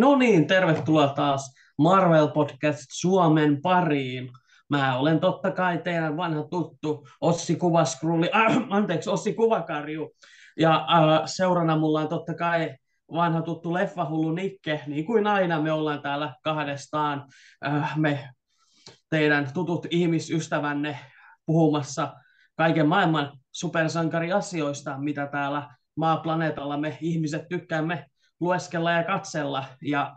No niin, tervetuloa taas Marvel Podcast Suomen pariin. Mä olen totta kai teidän vanha tuttu Ossi Kuvaskrulli, äh, anteeksi, Ossi Kuvakarju. Ja äh, seurana mulla on totta kai vanha tuttu leffahullu Nikke, niin kuin aina me ollaan täällä kahdestaan. Äh, me teidän tutut ihmisystävänne puhumassa kaiken maailman supersankariasioista, mitä täällä maaplaneetalla me ihmiset tykkäämme lueskella ja katsella. Ja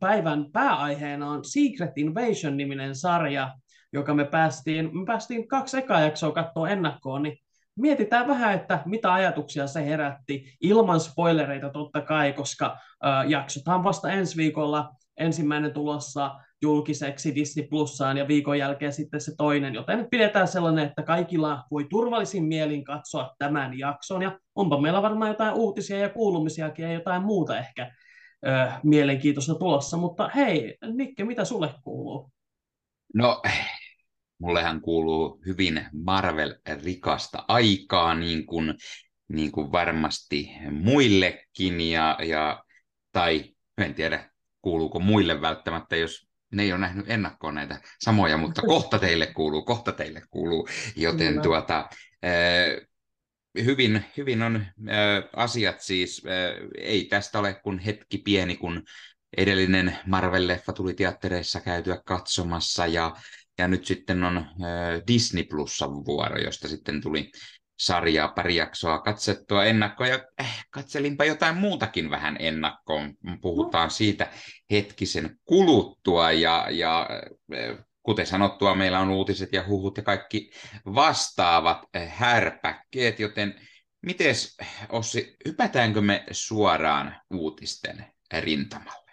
päivän pääaiheena on Secret Invasion-niminen sarja, joka me päästiin, me päästiin kaksi ekaa jaksoa katsoa ennakkoon, niin mietitään vähän, että mitä ajatuksia se herätti, ilman spoilereita totta kai, koska äh, jaksothan vasta ensi viikolla ensimmäinen tulossa julkiseksi Disney Plussaan ja viikon jälkeen sitten se toinen, joten pidetään sellainen, että kaikilla voi turvallisin mielin katsoa tämän jakson ja onpa meillä varmaan jotain uutisia ja kuulumisiakin ja jotain muuta ehkä ö, mielenkiintoista tulossa, mutta hei Nikke, mitä sulle kuuluu? No, mullehan kuuluu hyvin Marvel-rikasta aikaa, niin kuin, niin kuin varmasti muillekin, ja, ja, tai en tiedä, kuuluuko muille välttämättä, jos ne ei ole nähnyt ennakkoon näitä samoja, mutta kohta teille kuuluu, kohta teille kuuluu, joten Kyllä. tuota, äh, hyvin, hyvin on äh, asiat siis, äh, ei tästä ole kuin hetki pieni, kun edellinen Marvel-leffa tuli teattereissa käytyä katsomassa ja, ja nyt sitten on Disney Plussa vuoro, josta sitten tuli sarjaa, pari jaksoa katsettua ennakkoon ja äh, katselinpa jotain muutakin vähän ennakkoon. Puhutaan no. siitä hetkisen kuluttua ja, ja äh, kuten sanottua, meillä on uutiset ja huhut ja kaikki vastaavat äh, härpäkkeet, joten mites Ossi, hypätäänkö me suoraan uutisten rintamalle?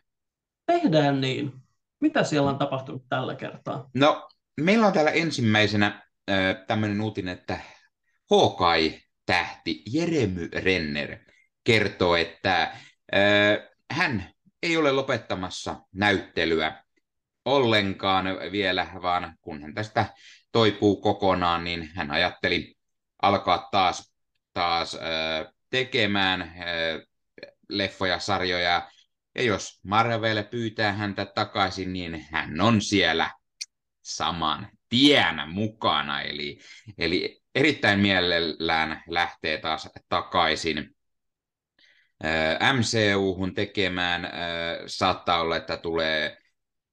Tehdään niin. Mitä siellä on tapahtunut tällä kertaa? No, meillä on täällä ensimmäisenä äh, tämmöinen uutinen, että Hawkeye-tähti Jeremy Renner kertoo, että äh, hän ei ole lopettamassa näyttelyä ollenkaan vielä, vaan kun hän tästä toipuu kokonaan, niin hän ajatteli alkaa taas, taas äh, tekemään äh, leffoja, sarjoja. Ja jos Marvel pyytää häntä takaisin, niin hän on siellä saman tien mukana. Eli, eli erittäin mielellään lähtee taas takaisin MCU-hun tekemään. Saattaa olla, että tulee,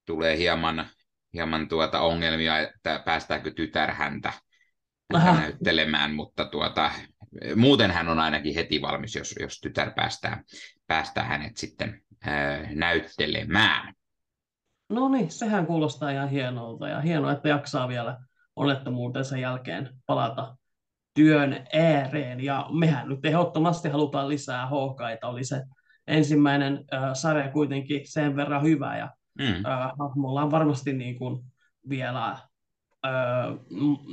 tulee hieman, hieman tuota ongelmia, että päästäänkö tytär häntä, häntä näyttelemään, mutta tuota, muuten hän on ainakin heti valmis, jos, jos tytär päästää, päästää hänet sitten ää, näyttelemään. No niin, sehän kuulostaa ihan hienolta ja hienoa, että jaksaa vielä onnettomuutensa jälkeen palata työn ääreen. Ja mehän nyt ehdottomasti halutaan lisää hohkaita. Oli se ensimmäinen äh, sarja kuitenkin sen verran hyvä ja mm. äh, hahmolla on varmasti niin kuin vielä äh,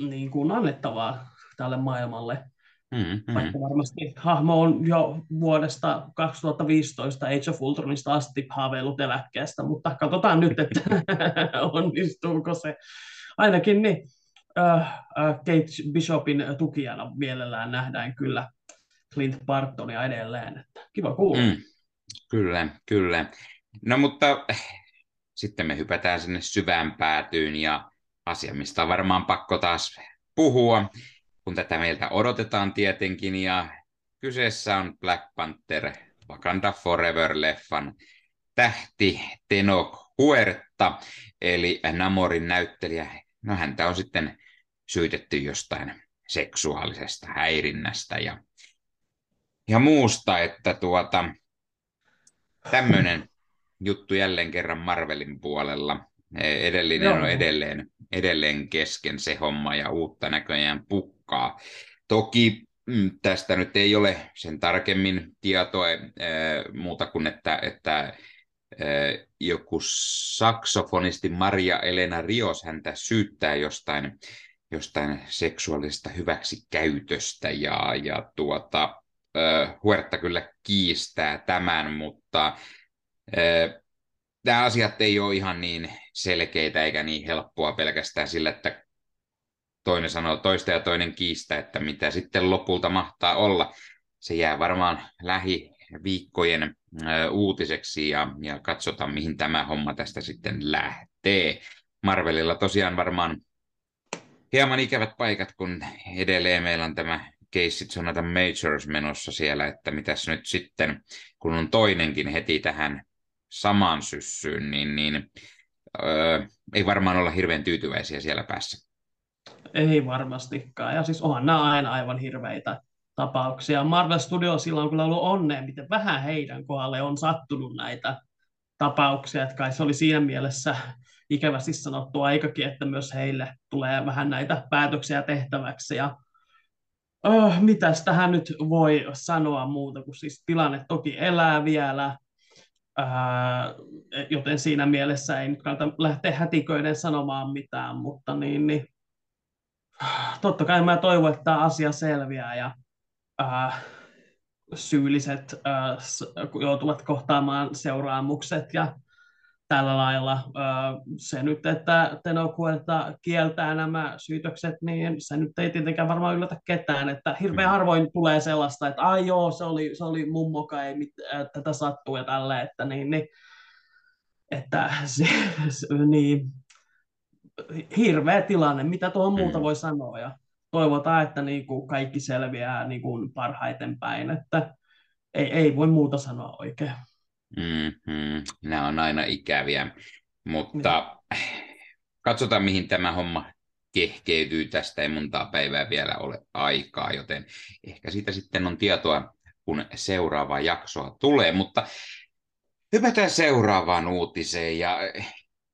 niin kuin annettavaa tälle maailmalle. Mm, mm. Vaikka varmasti hahmo on jo vuodesta 2015 Age of Ultronista asti haaveillut eläkkeestä, mutta katsotaan nyt, että onnistuuko se. Ainakin niin Kate Bishopin tukijana mielellään nähdään kyllä Clint Bartonia edelleen. Että kiva kuulla. Mm, kyllä, kyllä. No mutta eh, sitten me hypätään sinne syvään päätyyn ja asia, mistä on varmaan pakko taas puhua, kun tätä meiltä odotetaan tietenkin. Ja kyseessä on Black Panther Wakanda Forever-leffan tähti Tenok Huerta, eli Namorin näyttelijä. No häntä on sitten syytetty jostain seksuaalisesta häirinnästä ja, ja muusta, että tuota, tämmöinen juttu jälleen kerran Marvelin puolella. E, edellinen Joo. on edelleen, edelleen kesken se homma ja uutta näköjään pukkaa. Toki mm, tästä nyt ei ole sen tarkemmin tietoa e, muuta kuin, että, että e, joku saksofonisti Maria Elena Rios häntä syyttää jostain jostain seksuaalisesta hyväksikäytöstä ja, ja tuota, äh, Huerta kyllä kiistää tämän, mutta äh, nämä asiat ei ole ihan niin selkeitä eikä niin helppoa pelkästään sillä, että toinen sanoo toista ja toinen kiistää, että mitä sitten lopulta mahtaa olla. Se jää varmaan lähi viikkojen uutiseksi ja, ja katsotaan, mihin tämä homma tästä sitten lähtee. Marvelilla tosiaan varmaan hieman ikävät paikat, kun edelleen meillä on tämä keissit Sonata Majors menossa siellä, että mitäs nyt sitten, kun on toinenkin heti tähän samaan syssyyn, niin, niin öö, ei varmaan olla hirveän tyytyväisiä siellä päässä. Ei varmastikaan, ja siis onhan nämä aina aivan hirveitä tapauksia. Marvel Studiosilla on kyllä ollut onnea, miten vähän heidän kohdalle on sattunut näitä tapauksia, että kai se oli siinä mielessä ikävästi sanottu aikakin, että myös heille tulee vähän näitä päätöksiä tehtäväksi. Ja, oh, mitäs tähän nyt voi sanoa muuta, kun siis tilanne toki elää vielä, ää, joten siinä mielessä ei nyt kannata lähteä hätiköiden sanomaan mitään, mutta niin, niin, totta kai mä toivon, että tämä asia selviää ja ää, syylliset ää, joutuvat kohtaamaan seuraamukset ja tällä lailla. Se nyt, että Tenokuelta kieltää nämä syytökset, niin se nyt ei tietenkään varmaan yllätä ketään, että hirveän mm. harvoin tulee sellaista, että ai joo, se oli, se oli mummoka, ei mit, tätä sattuu ja tälle, että niin, niin että se, se, niin, hirveä tilanne, mitä tuohon mm. muuta voi sanoa ja toivotaan, että niin kuin kaikki selviää niin kuin parhaiten päin, että ei, ei voi muuta sanoa oikein. Mm-hmm. Nämä on aina ikäviä, mutta mm. katsotaan mihin tämä homma kehkeytyy. Tästä ei montaa päivää vielä ole aikaa, joten ehkä siitä sitten on tietoa, kun seuraava jaksoa tulee, mutta hypätään seuraavaan uutiseen ja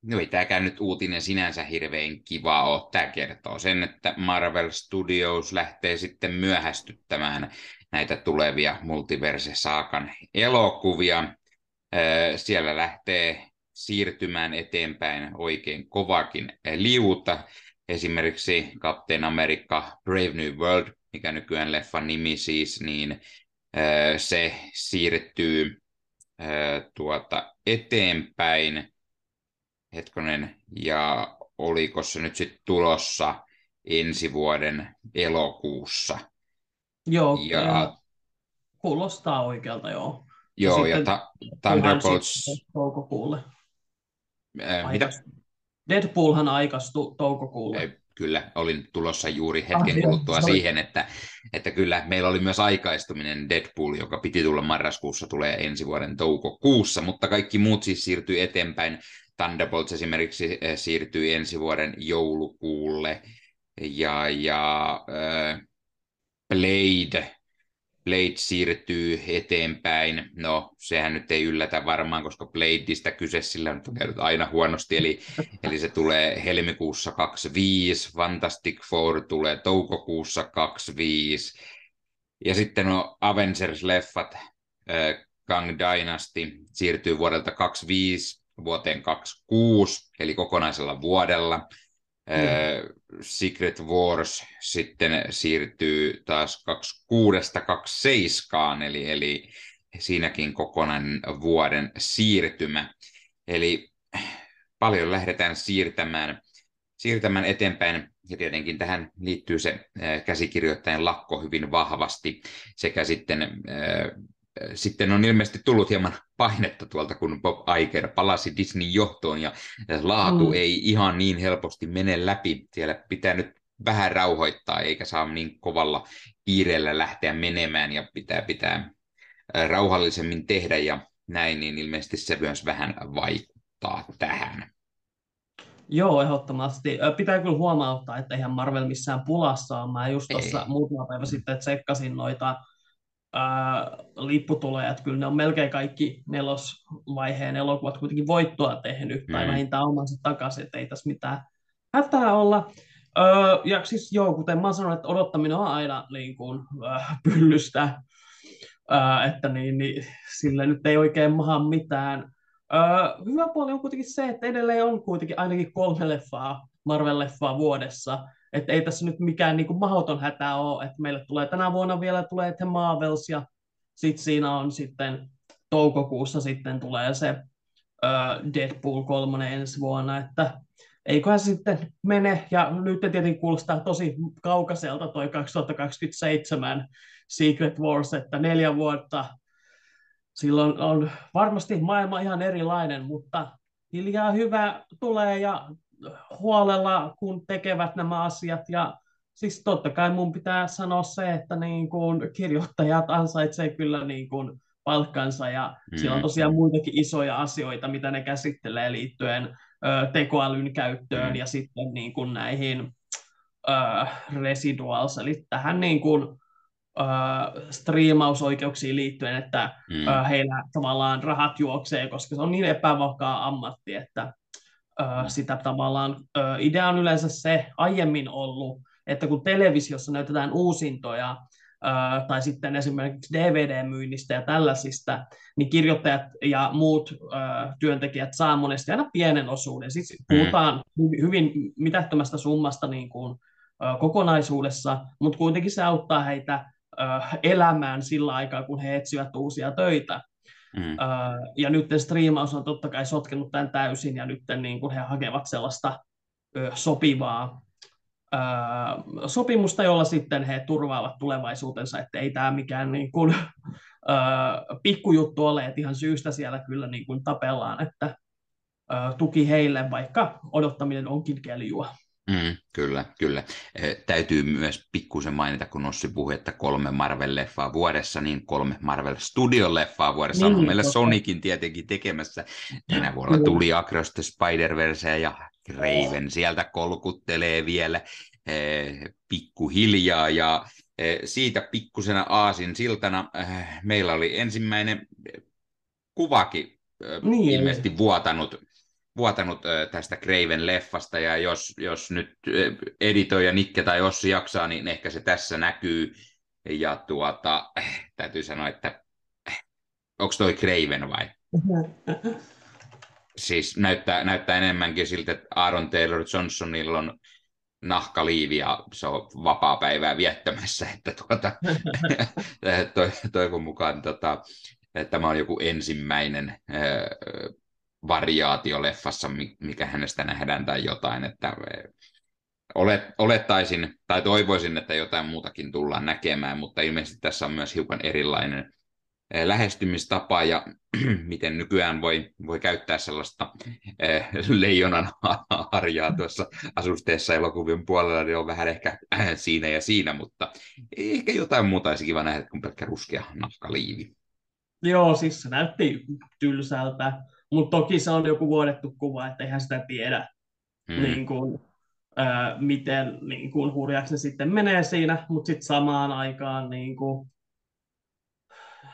No ei tämäkään nyt uutinen sinänsä hirveän kiva ole. Tämä kertoo sen, että Marvel Studios lähtee sitten myöhästyttämään näitä tulevia Multiverse-saakan elokuvia. Siellä lähtee siirtymään eteenpäin oikein kovakin liuta. Esimerkiksi Captain America Brave New World, mikä nykyään leffan nimi siis, niin se siirtyy tuota eteenpäin. Hetkonen, ja oliko se nyt sitten tulossa ensi vuoden elokuussa? Joo, ja... kuulostaa oikealta, joo. Joo, ja, ja ta- Thunderbolts... Toukokuulle. Ää, mitä? Deadpoolhan aikastui toukokuulle. Ei, kyllä, olin tulossa juuri hetken ah, kuluttua joo, siihen, että, että kyllä meillä oli myös aikaistuminen Deadpool, joka piti tulla marraskuussa, tulee ensi vuoden toukokuussa, mutta kaikki muut siis siirtyy eteenpäin. Thunderbolts esimerkiksi siirtyy ensi vuoden joulukuulle, ja, ja äh, Blade Blade siirtyy eteenpäin. No, sehän nyt ei yllätä varmaan, koska Bladeista kyse sillä nyt on käynyt aina huonosti, eli, eli se tulee helmikuussa 25, Fantastic Four tulee toukokuussa 25, ja sitten no Avengers-leffat, äh, Kang Dynasty siirtyy vuodelta 25 vuoteen 26, eli kokonaisella vuodella. Mm. Secret Wars sitten siirtyy taas 26-27, eli, eli siinäkin kokonainen vuoden siirtymä. Eli paljon lähdetään siirtämään, siirtämään eteenpäin, ja tietenkin tähän liittyy se käsikirjoittajan lakko hyvin vahvasti, sekä sitten sitten on ilmeisesti tullut hieman painetta tuolta, kun Bob Iger palasi Disneyn johtoon ja laatu mm. ei ihan niin helposti mene läpi. Siellä pitää nyt vähän rauhoittaa eikä saa niin kovalla kiireellä lähteä menemään ja pitää pitää rauhallisemmin tehdä ja näin, niin ilmeisesti se myös vähän vaikuttaa tähän. Joo, ehdottomasti. Pitää kyllä huomauttaa, että eihän Marvel missään pulassa ole. Mä just tuossa muutama päivä sitten tsekkasin noita ää, lipputuloja, että kyllä ne on melkein kaikki nelosvaiheen elokuvat kuitenkin voittoa tehnyt, mm. tai vähintään omansa takaisin, että ei tässä mitään hätää olla. Öö, ja siis joo, kuten mä sanoin, että odottaminen on aina niin kuin, äh, pyllystä, äh, että niin, niin, sille nyt ei oikein maha mitään. Öö, hyvä puoli on kuitenkin se, että edelleen on kuitenkin ainakin kolme leffaa, Marvel-leffaa vuodessa, että ei tässä nyt mikään niin kuin mahdoton hätä ole, että meille tulee tänä vuonna vielä tulee The Marvels ja sitten siinä on sitten toukokuussa sitten tulee se Deadpool 3 ensi vuonna, että eiköhän sitten mene, ja nyt tietenkin kuulostaa tosi kaukaiselta toi 2027 Secret Wars, että neljä vuotta. Silloin on varmasti maailma ihan erilainen, mutta hiljaa hyvä tulee ja huolella, kun tekevät nämä asiat. Ja siis totta kai mun pitää sanoa se, että niin kuin kirjoittajat ansaitsee kyllä niin kuin palkkansa ja mm. siellä on tosiaan muitakin isoja asioita, mitä ne käsittelee liittyen ö, tekoälyn käyttöön mm. ja sitten niin kuin näihin ö, residuals, eli tähän niin kuin, ö, striimausoikeuksiin liittyen, että mm. ö, heillä tavallaan rahat juoksee, koska se on niin epävakaa ammatti, että sitä tavallaan, idea on yleensä se aiemmin ollut, että kun televisiossa näytetään uusintoja, tai sitten esimerkiksi DVD-myynnistä ja tällaisista, niin kirjoittajat ja muut työntekijät saa monesti aina pienen osuuden. Siis puhutaan mm. hyvin mitättömästä summasta niin kuin, kokonaisuudessa, mutta kuitenkin se auttaa heitä elämään sillä aikaa, kun he etsivät uusia töitä. Mm. ja nyt striimaus on totta kai sotkenut tämän täysin, ja nyt niin kun he hakevat sellaista sopivaa sopimusta, jolla sitten he turvaavat tulevaisuutensa, että ei tämä mikään niin kuin, pikkujuttu ole, että ihan syystä siellä kyllä niin kuin tapellaan, että tuki heille, vaikka odottaminen onkin kelijua. Mm, kyllä, kyllä. E, täytyy myös pikkusen mainita, kun Ossi puhui, että kolme Marvel-leffaa vuodessa, niin kolme Marvel Studio-leffaa vuodessa niin, on meillä totta. Sonicin tietenkin tekemässä. Tänä vuonna tuli Across the Spider-Verse ja Raven sieltä kolkuttelee vielä eh, pikkuhiljaa ja eh, siitä pikkusena aasin siltana eh, meillä oli ensimmäinen kuvakin niin. ilmeisesti vuotanut, vuotanut tästä Craven leffasta ja jos, jos nyt editoija Nikke tai Ossi jaksaa, niin ehkä se tässä näkyy ja tuota, täytyy sanoa, että onko toi Craven vai? siis näyttää, näyttää enemmänkin siltä, että Aaron Taylor Johnsonilla on nahkaliivi ja se on vapaa päivää viettämässä, että tuota, toivon mukaan tota, että tämä on joku ensimmäinen variaatio leffassa, mikä hänestä nähdään tai jotain, että olet, olettaisin tai toivoisin, että jotain muutakin tullaan näkemään, mutta ilmeisesti tässä on myös hiukan erilainen Eh, lähestymistapa ja miten nykyään voi, voi käyttää sellaista eh, leijonan harjaa tuossa asusteessa elokuvien puolella, niin on vähän ehkä äh, siinä ja siinä, mutta ehkä jotain muuta olisi kiva nähdä kuin pelkkä ruskea nahkaliivi. Joo, siis se näytti tylsältä, mutta toki se on joku vuodettu kuva, että eihän sitä tiedä, hmm. niin kuin, äh, miten niin kuin, hurjaksi ne sitten menee siinä, mutta sitten samaan aikaan niin kuin,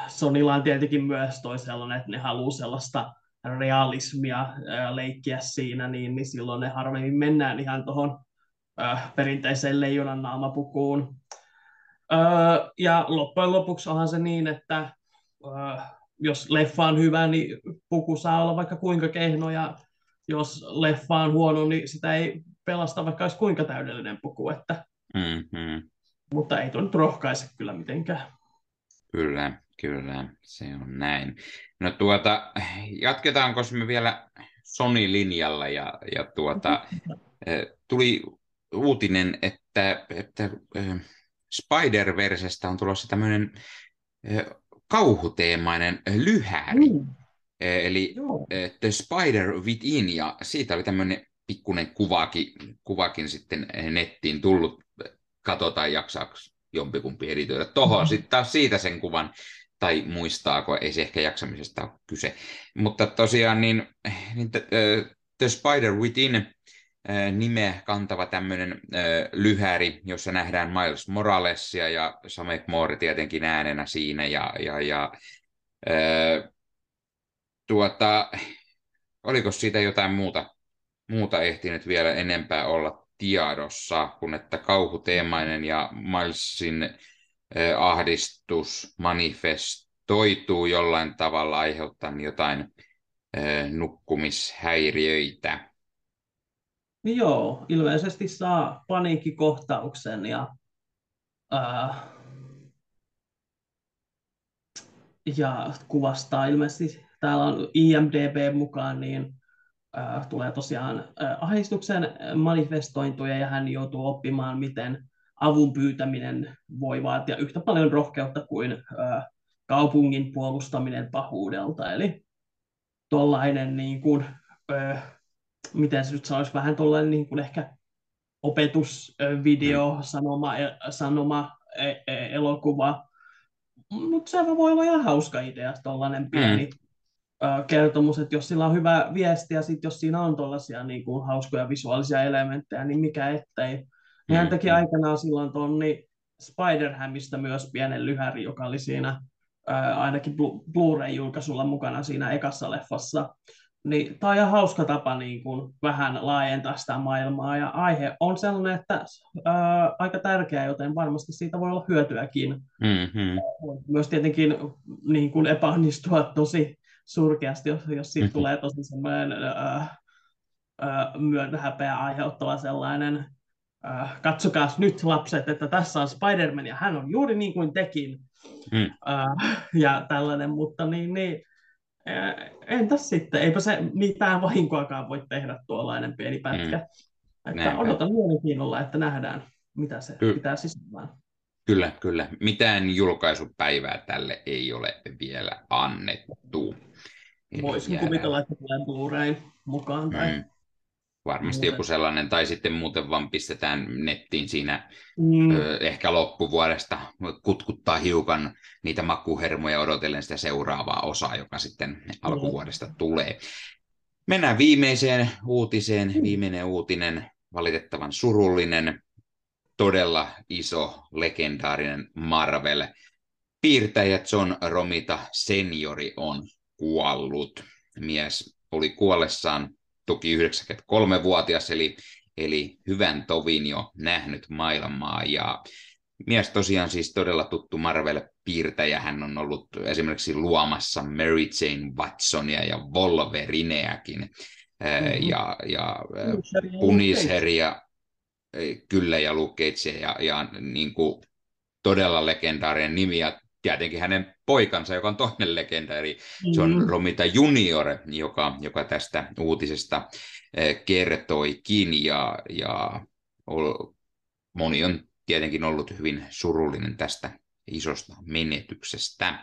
Sonilla on tietenkin myös toi sellainen, että ne haluaa sellaista realismia leikkiä siinä, niin, niin silloin ne harvemmin mennään ihan tuohon perinteiseen leijonan naamapukuun. ja loppujen lopuksi onhan se niin, että jos leffa on hyvä, niin puku saa olla vaikka kuinka kehno, ja jos leffa on huono, niin sitä ei pelasta vaikka olisi kuinka täydellinen puku. Että... Mm-hmm. Mutta ei tuo nyt rohkaise kyllä mitenkään. Kyllä. Kyllä, se on näin. No tuota, jatketaanko me vielä Sony-linjalla ja, ja tuota, eh, tuli uutinen, että, että eh, Spider-Versestä on tulossa tämmöinen eh, kauhuteemainen lyhäri. Mm. Eli Joo. The Spider Within, ja siitä oli tämmöinen pikkuinen kuvakin, kuvakin sitten nettiin tullut. Katsotaan, jaksaako jompikumpi editoida tuohon. Mm-hmm. Sitten taas siitä sen kuvan tai muistaako, ei se ehkä jaksamisesta ole kyse. Mutta tosiaan niin, niin The, The Spider Within nimeä kantava tämmöinen lyhäri, jossa nähdään Miles Moralesia ja Samek Moore tietenkin äänenä siinä ja, ja, ja tuota, oliko siitä jotain muuta, muuta ehtinyt vielä enempää olla tiedossa, kun että kauhuteemainen ja Milesin ahdistus manifestoituu jollain tavalla aiheuttaen jotain nukkumishäiriöitä. Niin joo, ilmeisesti saa paniikkikohtauksen ja, ää, ja kuvastaa ilmeisesti, täällä on IMDB mukaan, niin ää, tulee tosiaan ää, ahdistuksen manifestointuja ja hän joutuu oppimaan, miten avun pyytäminen voi vaatia yhtä paljon rohkeutta kuin kaupungin puolustaminen pahuudelta. Eli tuollainen, niin kuin, ö, miten se nyt sanoisi, vähän tuollainen niin kuin ehkä opetusvideo, mm. sanoma, sanoma e, e, elokuva, mutta se voi olla ihan hauska idea, tuollainen pieni mm. kertomus, että jos sillä on hyvä viesti ja sitten jos siinä on tuollaisia niin kuin, hauskoja visuaalisia elementtejä, niin mikä ettei. Mm. Hän teki aikanaan silloin tuon niin Spider-Hamista myös pienen lyhäri, joka oli siinä ää, ainakin Blu-ray-julkaisulla mukana siinä ekassa leffassa. Niin, tämä on ihan hauska tapa niin kuin, vähän laajentaa sitä maailmaa, ja aihe on sellainen, että ää, aika tärkeä, joten varmasti siitä voi olla hyötyäkin. Mm-hmm. Myös tietenkin niin kuin epäonnistua tosi surkeasti, jos, jos siitä mm-hmm. tulee tosi semmoinen ää, ää, myötähäpeä aiheuttava sellainen äh, katsokaa nyt lapset, että tässä on Spider-Man ja hän on juuri niin kuin tekin. Mm. Äh, ja tällainen, mutta niin, niin entäs sitten, eipä se mitään vahinkoakaan voi tehdä tuollainen pieni pätkä. Mm. Että Näinpä. odotan mielenkiinnolla, että nähdään, mitä se Ky- pitää sisällään. Kyllä, kyllä. Mitään julkaisupäivää tälle ei ole vielä annettu. Voisin kuvitella, että tulee Blu-ray mukaan tai mm varmasti joku sellainen, tai sitten muuten vaan pistetään nettiin siinä mm. ö, ehkä loppuvuodesta, kutkuttaa hiukan niitä makuhermoja odotellen sitä seuraavaa osaa, joka sitten alkuvuodesta mm. tulee. Mennään viimeiseen uutiseen. Mm. Viimeinen uutinen, valitettavan surullinen, todella iso, legendaarinen Marvel. Piirtäjä John Romita seniori on kuollut. Mies oli kuollessaan toki 93-vuotias, eli, eli hyvän tovin jo nähnyt maailmaa. Ja mies tosiaan siis todella tuttu Marvel-piirtäjä. Hän on ollut esimerkiksi luomassa Mary Jane Watsonia ja Wolverineäkin. Mm-hmm. Ja, ja Punisheria, kyllä, ja Luke ja, ja niin kuin, todella legendaarinen nimi, ja tietenkin hänen poikansa, joka on toinen legenda, eli John mm. Romita Junior, joka, joka tästä uutisesta eh, kertoikin, ja, ja moni on tietenkin ollut hyvin surullinen tästä isosta menetyksestä.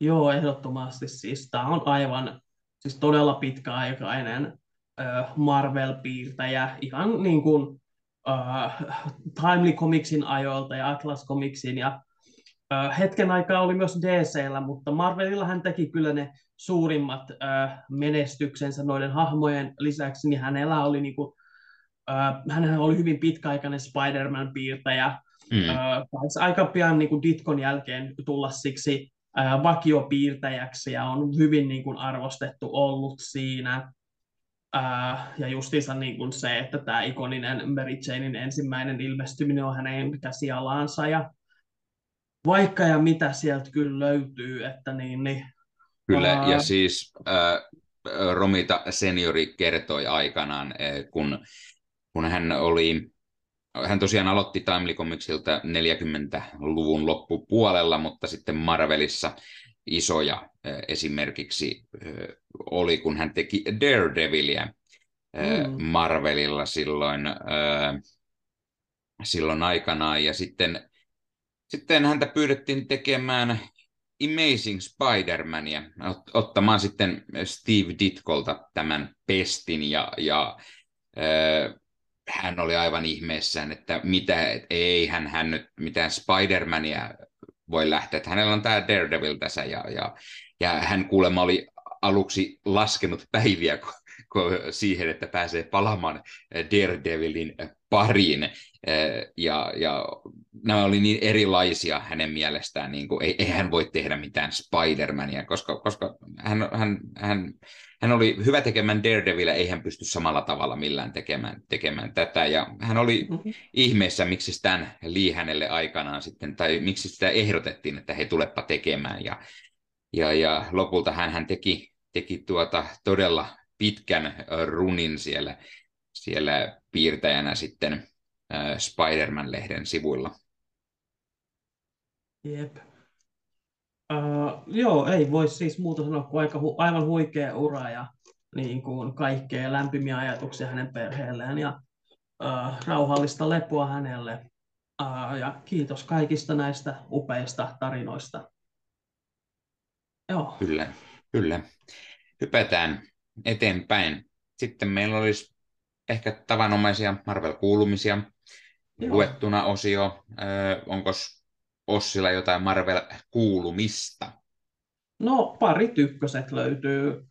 Joo, ehdottomasti. Siis tämä on aivan siis todella pitkäaikainen Marvel-piirtäjä, ihan niin kuin äh, Timely Comicsin ajoilta ja Atlas Comicsin ja hetken aikaa oli myös DCllä, mutta Marvelilla hän teki kyllä ne suurimmat menestyksensä noiden hahmojen lisäksi, niin hänellä oli niinku, hänellä oli hyvin pitkäaikainen Spider-Man-piirtäjä, mm. aika pian niin kuin Ditkon jälkeen tulla siksi vakiopiirtäjäksi ja on hyvin niin kuin arvostettu ollut siinä. ja justiinsa niin kuin se, että tämä ikoninen Mary Janein ensimmäinen ilmestyminen on hänen käsialaansa ja vaikka ja mitä sieltä kyllä löytyy, että niin, niin Kyllä, ää... ja siis äh, Romita seniori kertoi aikanaan, äh, kun, kun hän oli, hän tosiaan aloitti Timely Comicsilta 40-luvun loppupuolella, mutta sitten Marvelissa isoja esimerkiksi oli, kun hän teki Daredevilia mm. Marvelilla silloin, silloin aikanaan, ja sitten sitten häntä pyydettiin tekemään Amazing Spider-Mania, ottamaan sitten Steve Ditkolta tämän pestin, ja, ja äh, hän oli aivan ihmeessään, että mitä, et ei hän, hän nyt mitään Spider-Mania voi lähteä, että hänellä on tämä Daredevil tässä, ja, ja, ja hän kuulemma oli aluksi laskenut päiviä siihen, että pääsee palaamaan Daredevilin pariin. Ja, ja nämä oli niin erilaisia hänen mielestään, niin kuin, ei, ei hän voi tehdä mitään Spider-Mania, koska, koska hän, hän, hän, hän oli hyvä tekemään Daredevil, ei hän pysty samalla tavalla millään tekemään, tekemään tätä. Ja hän oli mm-hmm. ihmeessä, miksi Stan Lee hänelle aikanaan sitten, tai miksi sitä ehdotettiin, että he tulepa tekemään. Ja, ja, ja lopulta hän, hän teki, teki tuota todella pitkän runin siellä, siellä piirtäjänä sitten Spider-Man-lehden sivuilla. Jep. Uh, joo, ei voi siis muuta sanoa kuin aika hu- aivan huikea ura ja niin kuin kaikkea lämpimiä ajatuksia hänen perheelleen ja uh, rauhallista lepoa hänelle. Uh, ja kiitos kaikista näistä upeista tarinoista. Joo. Kyllä, kyllä. Hypätään eteenpäin. Sitten meillä olisi ehkä tavanomaisia Marvel-kuulumisia, Joo. luettuna osio. Onko Ossilla jotain Marvel-kuulumista? No pari tykköset löytyy.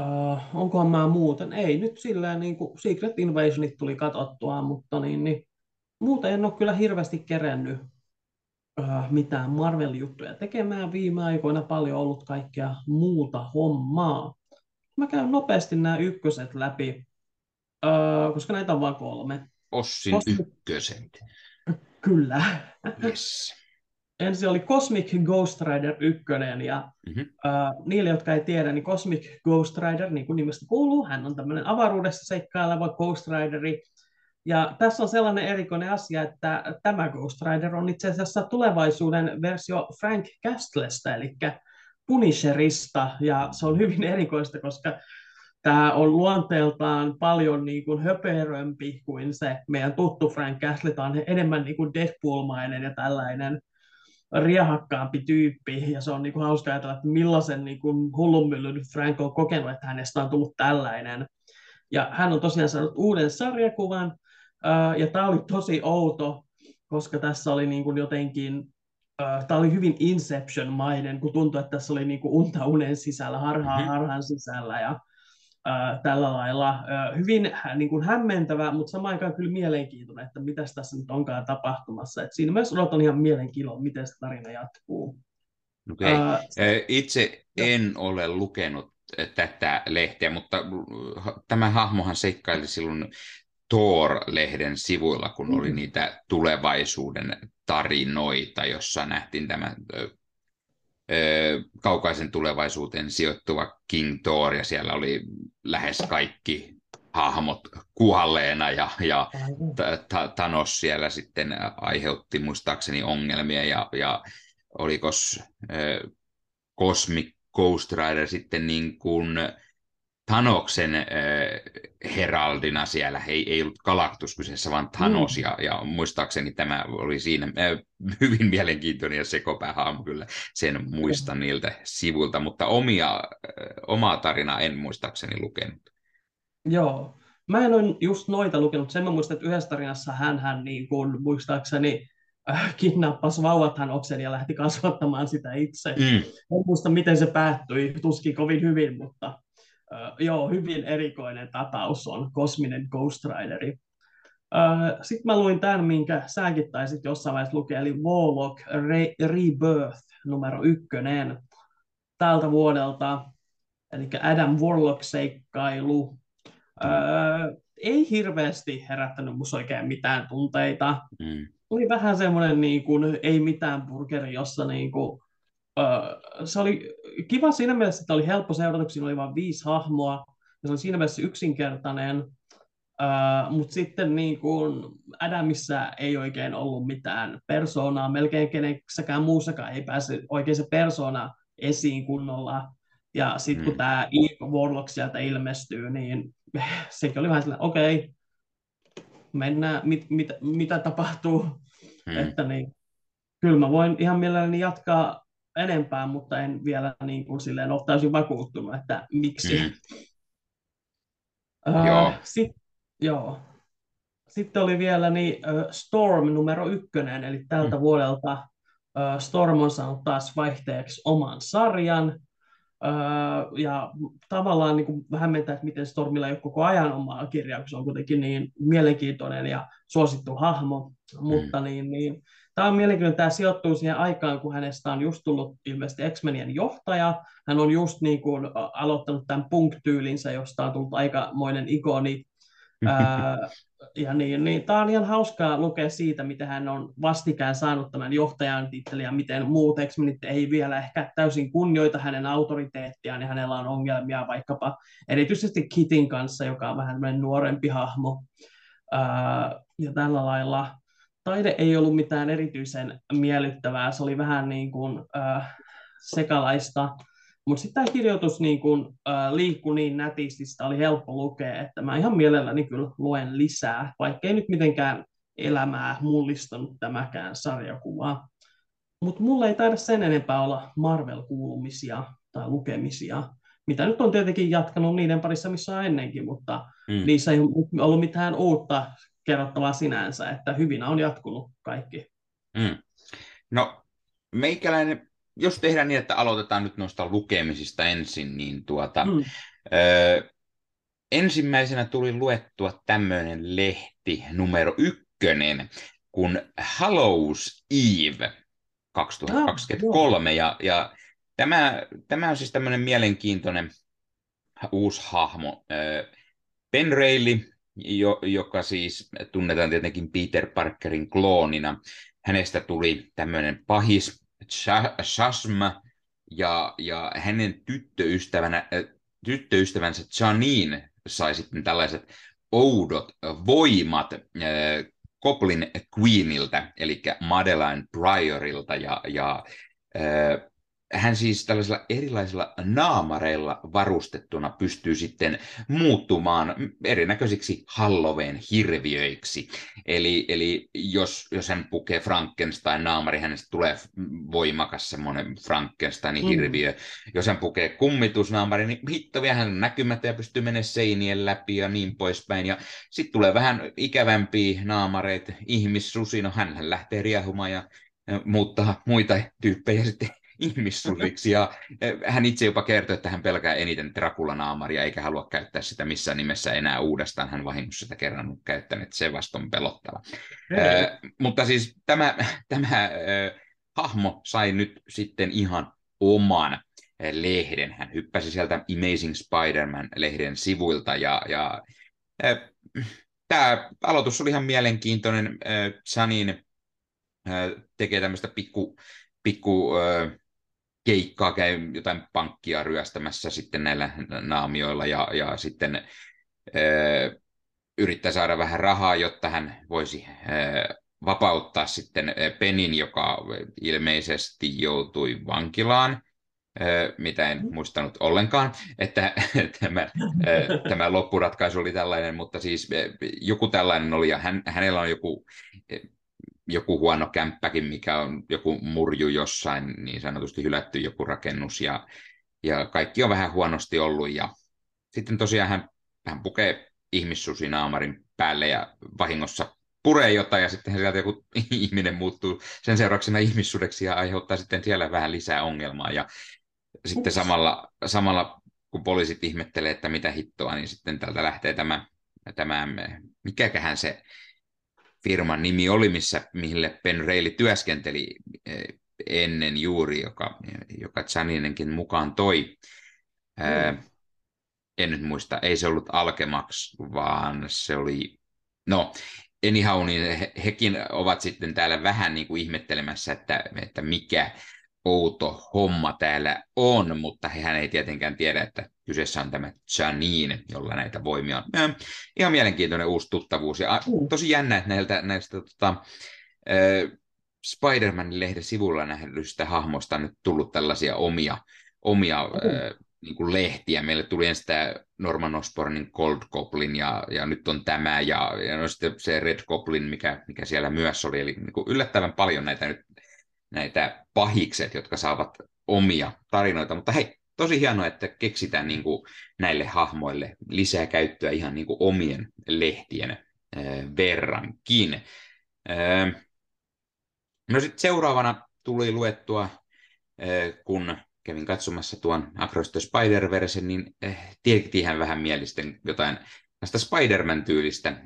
Uh, onkohan mä muuten? Ei nyt sillä niin kuin Secret Invasionit tuli katsottua, mutta niin, niin, muuten en ole kyllä hirveästi kerennyt uh, mitään Marvel-juttuja tekemään viime aikoina. Paljon ollut kaikkea muuta hommaa. Mä käyn nopeasti nämä ykköset läpi, uh, koska näitä on vain kolme. Ossin Cosmic... ykköset. Kyllä. Yes. Ensin oli Cosmic Ghost Rider 1, ja mm-hmm. uh, niille, jotka ei tiedä, niin Cosmic Ghost Rider, niin kuin nimestä kuuluu, hän on tämmöinen avaruudessa seikkaileva Ghost Rideri, ja tässä on sellainen erikoinen asia, että tämä Ghost Rider on itse asiassa tulevaisuuden versio Frank Castlesta, eli Punisherista, ja se on hyvin erikoista, koska tämä on luonteeltaan paljon niin kuin höperömpi kuin se meidän tuttu Frank Castle, tämä on enemmän niin kuin Deadpool-mainen ja tällainen riehakkaampi tyyppi, ja se on niin kuin hauska ajatella, että millaisen niin kuin hullunmyllyn Frank on kokenut, että hänestä on tullut tällainen. Ja hän on tosiaan saanut uuden sarjakuvan, ja tämä oli tosi outo, koska tässä oli niin kuin jotenkin, tämä oli hyvin Inception-mainen, kun tuntui, että tässä oli niin kuin unta unen sisällä, harhaa mm-hmm. harhan sisällä, ja tällä lailla. Hyvin niin kuin hämmentävä, mutta samaan aikaan kyllä mielenkiintoinen, että mitä tässä nyt onkaan tapahtumassa. Et siinä myös odotan ihan mielenkiintoa, miten se tarina jatkuu. Okay. Uh, Itse en jo. ole lukenut tätä lehteä, mutta tämä hahmohan seikkaili silloin Thor-lehden sivuilla, kun mm. oli niitä tulevaisuuden tarinoita, jossa nähtiin tämä kaukaisen tulevaisuuteen sijoittuva King Thor, ja siellä oli lähes kaikki hahmot kuhalleena, ja, ja Thanos siellä sitten aiheutti muistaakseni ongelmia, ja, ja oliko Cosmic Ghost Rider sitten niin kuin Thanoksen äh, heraldina siellä, ei, ei ollut Galactus kyseessä, vaan Thanos, mm. ja, ja muistaakseni tämä oli siinä äh, hyvin mielenkiintoinen ja sekopäähaamu kyllä, sen muistan mm. niiltä sivulta, mutta omia, äh, omaa tarinaa en muistaakseni lukenut. Joo, mä en ole just noita lukenut, sen mä muistan, että yhdessä tarinassa hän, hän niin kuin, muistaakseni äh, kidnappasi vauvat oksen ja lähti kasvattamaan sitä itse. Mm. En muista, miten se päättyi, tuskin kovin hyvin, mutta joo, hyvin erikoinen tapaus on kosminen Ghost Rideri. Sitten mä luin tämän, minkä säkin taisit jossain vaiheessa lukea, eli Warlock Re- Rebirth numero ykkönen tältä vuodelta, eli Adam Warlock-seikkailu. Mm. ei hirveästi herättänyt musta oikein mitään tunteita. Mm. Oli vähän semmoinen niin kuin, ei mitään burgeri, jossa niin kuin, se oli kiva siinä mielessä, että oli helppo seurata, kun siinä oli vain viisi hahmoa, ja se oli siinä mielessä yksinkertainen, uh, mutta sitten niin kuin Adamissa ei oikein ollut mitään persoonaa, melkein kenessäkään muussakaan ei pääse oikein se persona esiin kunnolla, ja sitten kun mm. tämä Eve Warlock sieltä ilmestyy, niin sekin oli vähän sellainen, okei, okay, mennään, mit, mit, mitä tapahtuu, mm. että niin, kyllä mä voin ihan mielelläni jatkaa enempää, mutta en vielä niin kuin silleen ole täysin vakuuttunut, että miksi. Mm. Uh, joo. Sit, joo. Sitten oli vielä niin, uh, Storm numero ykkönen, eli tältä mm. vuodelta uh, Storm on saanut taas vaihteeksi oman sarjan. Uh, ja tavallaan niin kuin hämmentää, että miten Stormilla ei ole koko ajan omaa kirjaa, kun se on kuitenkin niin mielenkiintoinen ja suosittu hahmo. Mm. Mutta niin, niin, Tämä on mielenkiintoinen, tämä sijoittuu siihen aikaan, kun hänestä on just tullut ilmeisesti X-Menien johtaja. Hän on just niin kuin aloittanut tämän punk-tyylinsä, josta on tullut aikamoinen ikoni. Ää, ja niin, niin, tämä on ihan hauskaa lukea siitä, miten hän on vastikään saanut tämän johtajan tittelin ja miten muut x ei vielä ehkä täysin kunnioita hänen autoriteettiaan ja hänellä on ongelmia vaikkapa erityisesti Kitin kanssa, joka on vähän nuorempi hahmo. Ää, ja tällä lailla taide ei ollut mitään erityisen miellyttävää, se oli vähän niin kuin äh, sekalaista, mutta sitten tämä kirjoitus niin kuin, äh, liikkui niin nätisti, sitä oli helppo lukea, että mä ihan mielelläni kyllä luen lisää, vaikka ei nyt mitenkään elämää mullistanut tämäkään sarjakuva. Mutta mulla ei taida sen enempää olla Marvel-kuulumisia tai lukemisia, mitä nyt on tietenkin jatkanut niiden parissa, missä on ennenkin, mutta mm. niissä ei ollut mitään uutta kerrottavaa sinänsä, että hyvin on jatkunut kaikki. Mm. No, meikäläinen, jos tehdään niin, että aloitetaan nyt noista lukemisista ensin, niin tuota, mm. ö, ensimmäisenä tuli luettua tämmöinen lehti numero ykkönen, kun Hallows Eve 2023, oh, ja, ja tämä, tämä on siis tämmöinen mielenkiintoinen uusi hahmo. Ben Reilly, jo, joka siis tunnetaan tietenkin Peter Parkerin kloonina, hänestä tuli tämmöinen pahis Shasm, ja, ja hänen tyttöystävänä, tyttöystävänsä Janine sai sitten tällaiset oudot voimat Goblin Queeniltä, eli Madeline Priorilta, ja, ja hän siis tällaisilla erilaisilla naamareilla varustettuna pystyy sitten muuttumaan erinäköisiksi Halloween hirviöiksi. Eli, eli jos, jos hän pukee Frankenstein-naamari, hänestä tulee voimakas semmoinen Frankenstein-hirviö. Mm. Jos hän pukee kummitusnaamari, niin hitto vielä hän näkymättä ja pystyy menemään seinien läpi ja niin poispäin. Ja sitten tulee vähän ikävämpiä naamareita, ihmissusi, no hän lähtee riehumaan ja muuttaa muita tyyppejä sitten ihmissulliksi. Ja eh, hän itse jopa kertoi, että hän pelkää eniten Dracula-naamaria, eikä halua käyttää sitä missään nimessä enää uudestaan. Hän vahingossa sitä kerran käyttänyt, se vasta on pelottava. Äh, mutta siis tämä, tämä äh, hahmo sai nyt sitten ihan oman lehden. Hän hyppäsi sieltä Amazing Spider-Man-lehden sivuilta ja, ja tämä aloitus oli ihan mielenkiintoinen. Äh, tekee tämmöistä pikku, pikku keikkaa, käy jotain pankkia ryöstämässä sitten näillä naamioilla ja, ja sitten ö, yrittää saada vähän rahaa, jotta hän voisi ö, vapauttaa sitten Penin, joka ilmeisesti joutui vankilaan, mitä en muistanut ollenkaan, että tämä, tämä loppuratkaisu oli tällainen, mutta siis joku tällainen oli, ja hän, hänellä on joku joku huono kämppäkin, mikä on joku murju jossain, niin sanotusti hylätty joku rakennus, ja, ja kaikki on vähän huonosti ollut, ja sitten tosiaan hän, hän pukee ihmissusinaamarin päälle ja vahingossa puree jotain, ja sitten sieltä joku ihminen muuttuu sen seurauksena ihmissudeksi ja aiheuttaa sitten siellä vähän lisää ongelmaa, ja sitten samalla, samalla kun poliisit ihmettelee, että mitä hittoa, niin sitten täältä lähtee tämä, tämä mikäköhän se firman nimi oli, missä, mille Ben Reilly työskenteli eh, ennen juuri, joka, joka Janinenkin mukaan toi. Mm. en nyt muista, ei se ollut Alkemax, vaan se oli, no anyhow, niin he, hekin ovat sitten täällä vähän niin kuin ihmettelemässä, että, että mikä, outo homma täällä on, mutta hän ei tietenkään tiedä, että kyseessä on tämä Janine, jolla näitä voimia on. Ja, ihan mielenkiintoinen uusi tuttavuus. Ja mm. tosi jännä, että näiltä, näistä tota, äh, Spider-Man-lehden sivulla nähdyistä hahmoista on nyt tullut tällaisia omia, omia mm. äh, niin kuin lehtiä. Meille tuli ensin tämä Norman Osbornin Cold Goblin ja, ja nyt on tämä ja, ja no sitten se Red Goblin, mikä, mikä siellä myös oli. Eli niin kuin yllättävän paljon näitä nyt näitä pahikset, jotka saavat omia tarinoita. Mutta hei, tosi hienoa, että keksitään niin kuin näille hahmoille lisää käyttöä ihan niin kuin omien lehtien verrankin. No sitten seuraavana tuli luettua, kun kävin katsomassa tuon Across the Spider-Verse, niin äh, tiedettiin vähän mielisten jotain tästä Spider-Man-tyylistä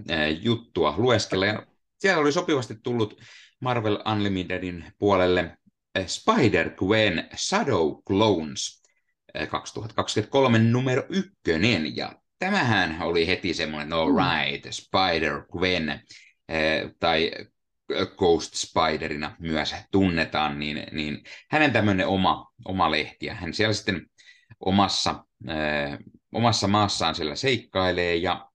juttua lueskella. Ja siellä oli sopivasti tullut Marvel Unlimitedin puolelle eh, Spider-Gwen Shadow Clones 2023 eh, numero ykkönen, ja tämähän oli heti semmoinen, no right, Spider-Gwen, eh, tai Ghost Spiderina myös tunnetaan, niin, niin hänen tämmöinen oma, oma lehti, ja hän siellä sitten omassa, äh, omassa maassaan siellä seikkailee, ja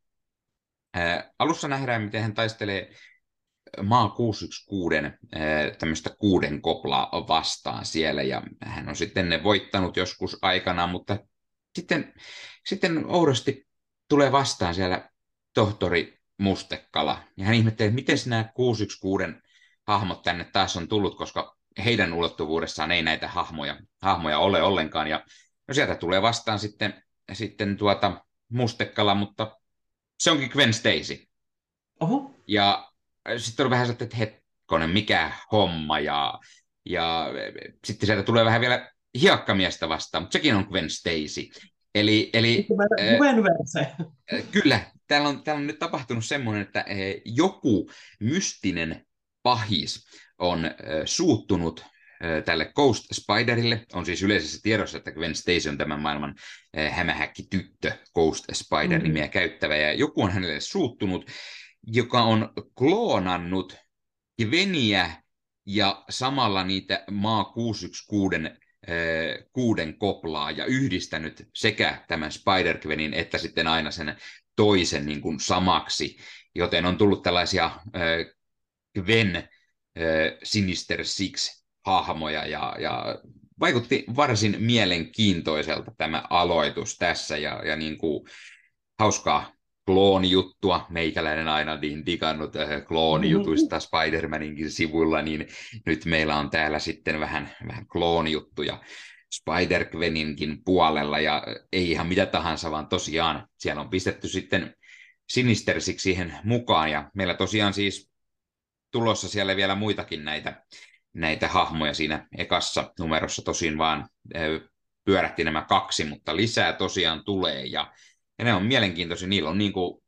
äh, alussa nähdään, miten hän taistelee maa 616 tämmöistä kuuden koplaa vastaan siellä ja hän on sitten ne voittanut joskus aikanaan, mutta sitten, sitten oudosti tulee vastaan siellä tohtori Mustekala ja hän ihmettelee, että miten nämä 616 hahmot tänne taas on tullut, koska heidän ulottuvuudessaan ei näitä hahmoja, hahmoja ole ollenkaan ja No sieltä tulee vastaan sitten, sitten tuota mustekala, mutta se onkin Gwen Stacy. Oho. Ja sitten on vähän sellainen, että hetkonen, mikä homma, ja, ja sitten sieltä tulee vähän vielä hiekkamiestä vastaan, mutta sekin on Gwen Stacy. Eli, eli Gwen Verse. Kyllä, täällä on, täällä on nyt tapahtunut semmoinen, että joku mystinen pahis on suuttunut tälle Ghost Spiderille. On siis yleisessä tiedossa, että Gwen Stacy on tämän maailman hämähäkki tyttö Ghost Spider-nimeä mm. käyttävä, ja joku on hänelle suuttunut, joka on kloonannut Gweniä ja samalla niitä maa 616 kuuden koplaa ja yhdistänyt sekä tämän Spider-Gwenin että sitten aina sen toisen niin kuin samaksi, joten on tullut tällaisia Gwen Sinister Six hahmoja ja, ja vaikutti varsin mielenkiintoiselta tämä aloitus tässä ja, ja niin kuin hauskaa kloonijuttua. Meikäläinen aina niin digannut äh, kloonijutuista mm-hmm. Spider-Maninkin sivuilla, niin nyt meillä on täällä sitten vähän, vähän kloonijuttuja Spider-Gweninkin puolella, ja ei ihan mitä tahansa, vaan tosiaan siellä on pistetty sitten Sinistersiksi siihen mukaan, ja meillä tosiaan siis tulossa siellä vielä muitakin näitä, näitä hahmoja siinä ekassa numerossa, tosin vaan pyörähti nämä kaksi, mutta lisää tosiaan tulee, ja ja ne on mielenkiintoisia. Niillä on niin kuin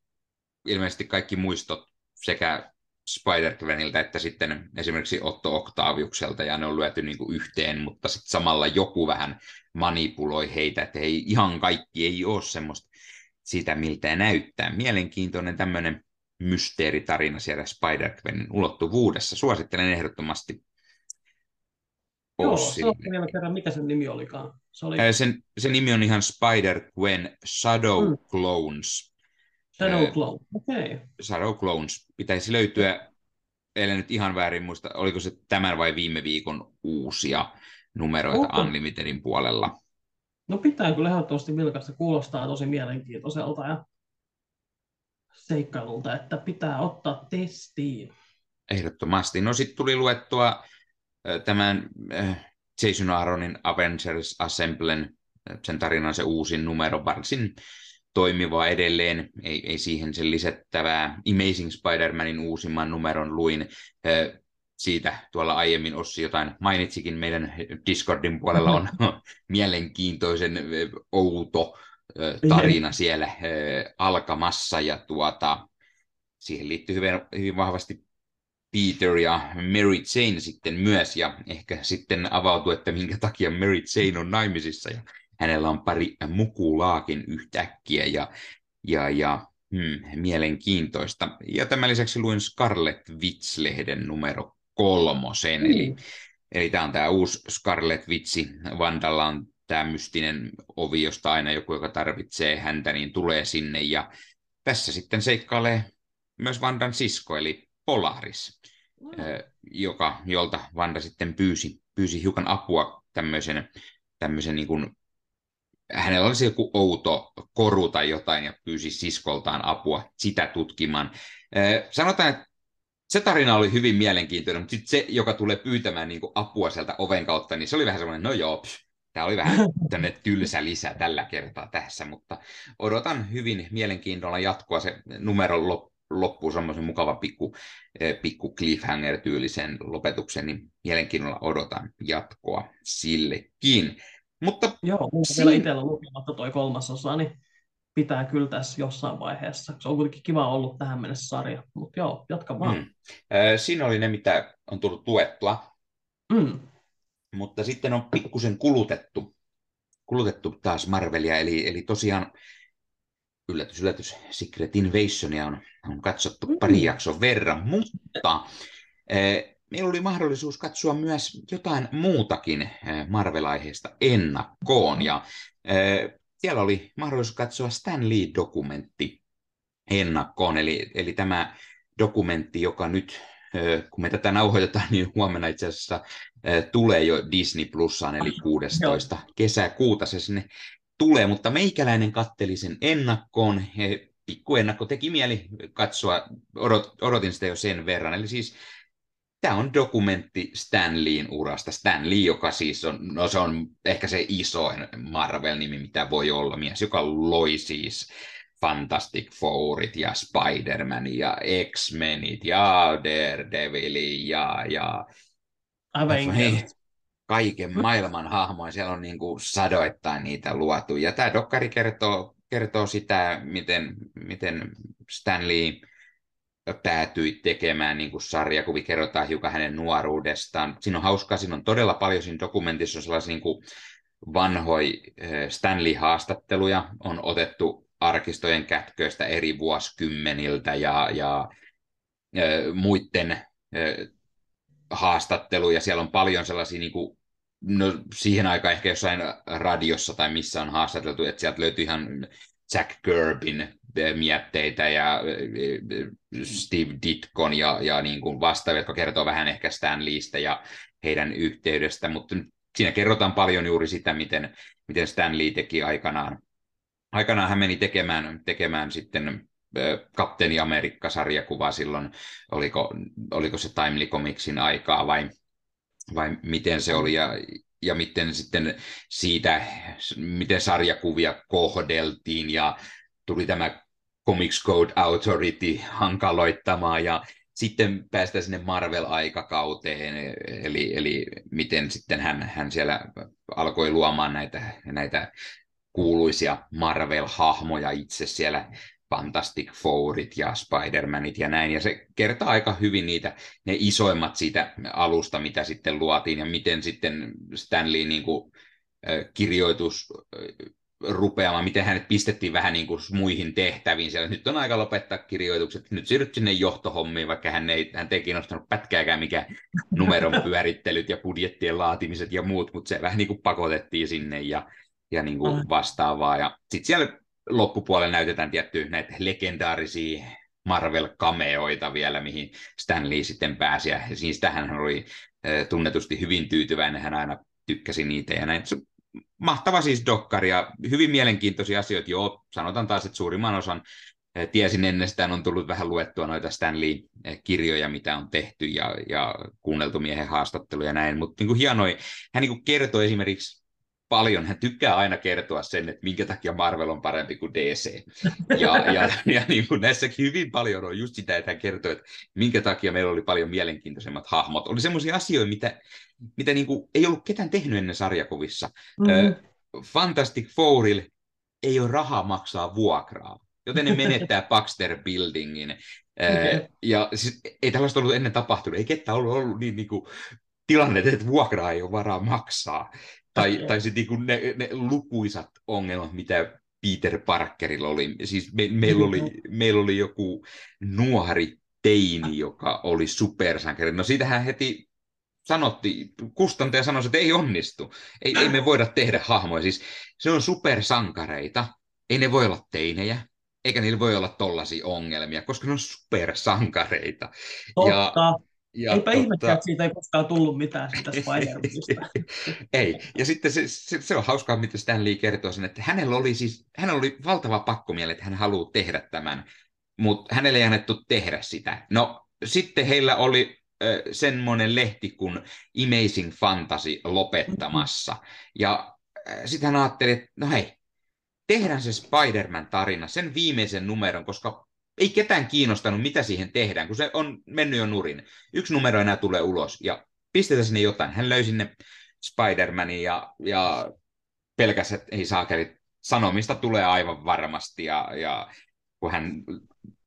ilmeisesti kaikki muistot sekä Spider-Gweniltä että sitten esimerkiksi Otto Octaviukselta, ja ne on lyöty niin kuin yhteen, mutta sitten samalla joku vähän manipuloi heitä, että ei ihan kaikki ei ole semmoista sitä, miltä näyttää. Mielenkiintoinen tämmöinen mysteeritarina siellä Spider-Gwenin ulottuvuudessa. Suosittelen ehdottomasti Joo, se on vielä kerran, mikä sen nimi olikaan. Se oli... sen, sen nimi on ihan Spider-Gwen Shadow mm. Clones. Shadow Clones, okei. Okay. Shadow Clones. Pitäisi löytyä, ellei nyt ihan väärin muista, oliko se tämän vai viime viikon uusia numeroita okay. Unlimitedin puolella. No pitää kyllä ehdottomasti vilkasta. Kuulostaa tosi mielenkiintoiselta ja seikkailulta, että pitää ottaa testiin. Ehdottomasti. No sitten tuli luettua tämän Jason Aaronin Avengers Assemblen, sen tarinan se uusin numero, varsin toimiva edelleen, ei, ei siihen sen lisättävää. Amazing Spider-Manin uusimman numeron luin, siitä tuolla aiemmin Ossi jotain mainitsikin, meidän Discordin puolella on mielenkiintoisen outo tarina siellä alkamassa, ja tuota, siihen liittyy hyvin, hyvin vahvasti Peter ja Mary Jane sitten myös, ja ehkä sitten avautuu, että minkä takia Mary Jane on naimisissa, ja hänellä on pari mukulaakin yhtäkkiä, ja, ja, ja hmm, mielenkiintoista. Ja tämän lisäksi luin Scarlet Witch-lehden numero kolmosen, mm. eli, eli tämä on tämä uusi Scarlet Witch, Vandalla on tämä mystinen ovi, josta aina joku, joka tarvitsee häntä, niin tulee sinne, ja tässä sitten seikkailee myös Vandan sisko, eli Polaris, mm. joka, jolta Vanda sitten pyysi, pyysi hiukan apua tämmöisen, tämmöisen niin kuin, hänellä olisi joku outo koru tai jotain ja pyysi siskoltaan apua sitä tutkimaan. Sanotaan, että se tarina oli hyvin mielenkiintoinen, mutta sitten se, joka tulee pyytämään niin apua sieltä oven kautta, niin se oli vähän semmoinen, no joo, tämä oli vähän tänne tylsä lisä tällä kertaa tässä, mutta odotan hyvin mielenkiinnolla jatkoa. Se numero loppuu semmoisen mukava pikku, eh, pikku cliffhanger-tyylisen lopetuksen, niin mielenkiinnolla odotan jatkoa sillekin. Mutta Joo, siinä... vielä itsellä lukematta toi kolmas osa, niin pitää kyllä tässä jossain vaiheessa. Se on kuitenkin kiva ollut tähän mennessä sarja, mutta joo, jatka vaan. Mm. Siinä oli ne, mitä on tullut tuettua. Mm. Mutta sitten on pikkusen kulutettu, kulutettu taas Marvelia, eli, eli tosiaan yllätys, yllätys, Secret Invasionia on, on katsottu mm. pari jakson verran, mutta eh, meillä oli mahdollisuus katsoa myös jotain muutakin eh, Marvel-aiheesta ennakkoon, ja eh, siellä oli mahdollisuus katsoa Stan Lee-dokumentti ennakkoon, eli, eli tämä dokumentti, joka nyt, eh, kun me tätä nauhoitetaan, niin huomenna itse asiassa eh, tulee jo Disney Plusaan, eli 16. kesäkuuta se sinne tulee, mutta meikäläinen katteli sen ennakkoon. Pikku ennakko teki mieli katsoa, odot, odotin sitä jo sen verran. Eli siis tämä on dokumentti Stan Leein urasta. Stan Lee, joka siis on, no se on ehkä se isoin Marvel-nimi, mitä voi olla. Mies, joka loi siis Fantastic Fourit ja Spider-Man ja X-Menit ja Daredevilit ja, ja Avengers. Kaiken maailman hahmoja. Siellä on niin kuin sadoittain niitä luotu. Ja tämä dokkari kertoo, kertoo sitä, miten, miten Stan Lee päätyi tekemään niin kuin sarjakuvi, kerrotaan hiukan hänen nuoruudestaan. Siinä on hauskaa, siinä on todella paljon siinä dokumentissa on sellaisia niin kuin vanhoja eh, Stanley-haastatteluja, on otettu arkistojen kätköistä eri vuosikymmeniltä ja, ja ja eh, muiden eh, haastatteluja. Siellä on paljon sellaisia niin kuin, no, siihen aikaan ehkä jossain radiossa tai missä on haastateltu, että sieltä löytyy ihan Jack Kirbin mietteitä ja Steve Ditkon ja, ja niin kuin vastaavia, jotka kertoo vähän ehkä Stan Leestä ja heidän yhteydestä, mutta siinä kerrotaan paljon juuri sitä, miten, miten Stan Lee teki aikanaan. Aikanaan hän meni tekemään, tekemään sitten Kapteeni Amerikka-sarjakuva silloin, oliko, oliko se Timely Comicsin aikaa vai, vai miten se oli, ja, ja miten sitten siitä, miten sarjakuvia kohdeltiin, ja tuli tämä Comics Code Authority hankaloittamaan ja sitten päästä sinne Marvel-aikakauteen, eli, eli miten sitten hän, hän siellä alkoi luomaan näitä, näitä kuuluisia Marvel-hahmoja itse siellä, Fantastic Fourit ja Spider-Manit ja näin, ja se kertaa aika hyvin niitä, ne isoimmat siitä alusta, mitä sitten luotiin, ja miten sitten Stanley niin kuin, kirjoitus rupeamaan, miten hänet pistettiin vähän niin kuin muihin tehtäviin siellä. Nyt on aika lopettaa kirjoitukset, nyt siirryt sinne johtohommiin, vaikka hän ei, hän ei kiinnostanut pätkääkään mikä numeron pyörittelyt ja budjettien laatimiset ja muut, mutta se vähän niin kuin pakotettiin sinne ja, ja niin kuin vastaavaa. Ja sitten siellä loppupuolella näytetään tietty näitä legendaarisia Marvel-kameoita vielä, mihin Stan Lee sitten pääsi. Ja tähän hän oli tunnetusti hyvin tyytyväinen, hän aina tykkäsi niitä ja näin mahtava siis dokkari ja hyvin mielenkiintoisia asioita. Joo, sanotaan taas, että suurimman osan tiesin ennestään, on tullut vähän luettua noita Stanley-kirjoja, mitä on tehty ja, ja kuunneltu miehen haastatteluja ja näin, mutta niin hienoi, hän niin kuin kertoi esimerkiksi paljon, hän tykkää aina kertoa sen, että minkä takia Marvel on parempi kuin DC. Ja, ja, ja niin kuin näissäkin hyvin paljon on just sitä, että hän kertoi, että minkä takia meillä oli paljon mielenkiintoisemmat hahmot. Oli semmoisia asioita, mitä, mitä niin kuin ei ollut ketään tehnyt ennen sarjakuvissa. Mm-hmm. Fantastic Fouril ei ole rahaa maksaa vuokraa, joten ne menettää Baxter Buildingin. Okay. Ja siis, ei tällaista ollut ennen tapahtunut, ei ketään ollut, ollut niin, niin kuin, tilanne, että vuokraa ei ole varaa maksaa. Tai, tai sitten niin ne, ne lukuisat ongelmat, mitä Peter Parkerilla oli. Siis me, meillä, oli, meillä oli joku nuori teini, joka oli supersankari. No siitähän heti sanotti, kustantaja sanoi, että ei onnistu. Ei, ei me voida tehdä hahmoja. Siis se on supersankareita. Ei ne voi olla teinejä. Eikä niillä voi olla tollaisia ongelmia, koska ne on supersankareita. Totta. Ja, ja Eipä totta... ihmettä, että siitä ei koskaan tullut mitään sitä spider Ei, ja sitten se, se, se on hauskaa, miten Stan Lee kertoo sen, että hänellä oli siis, hänellä oli valtava pakkomiele, että hän haluaa tehdä tämän, mutta hänelle ei annettu tehdä sitä. No, sitten heillä oli äh, semmoinen lehti kuin Amazing Fantasy lopettamassa, mm-hmm. ja äh, sitten hän ajatteli, että no hei, tehdään se Spider-Man-tarina, sen viimeisen numeron, koska ei ketään kiinnostanut, mitä siihen tehdään, kun se on mennyt jo nurin. Yksi numero enää tulee ulos ja pistetään sinne jotain. Hän löysi sinne Spider-Manin ja, ja pelkäs, että ei saakeli, sanomista tulee aivan varmasti ja, ja kun hän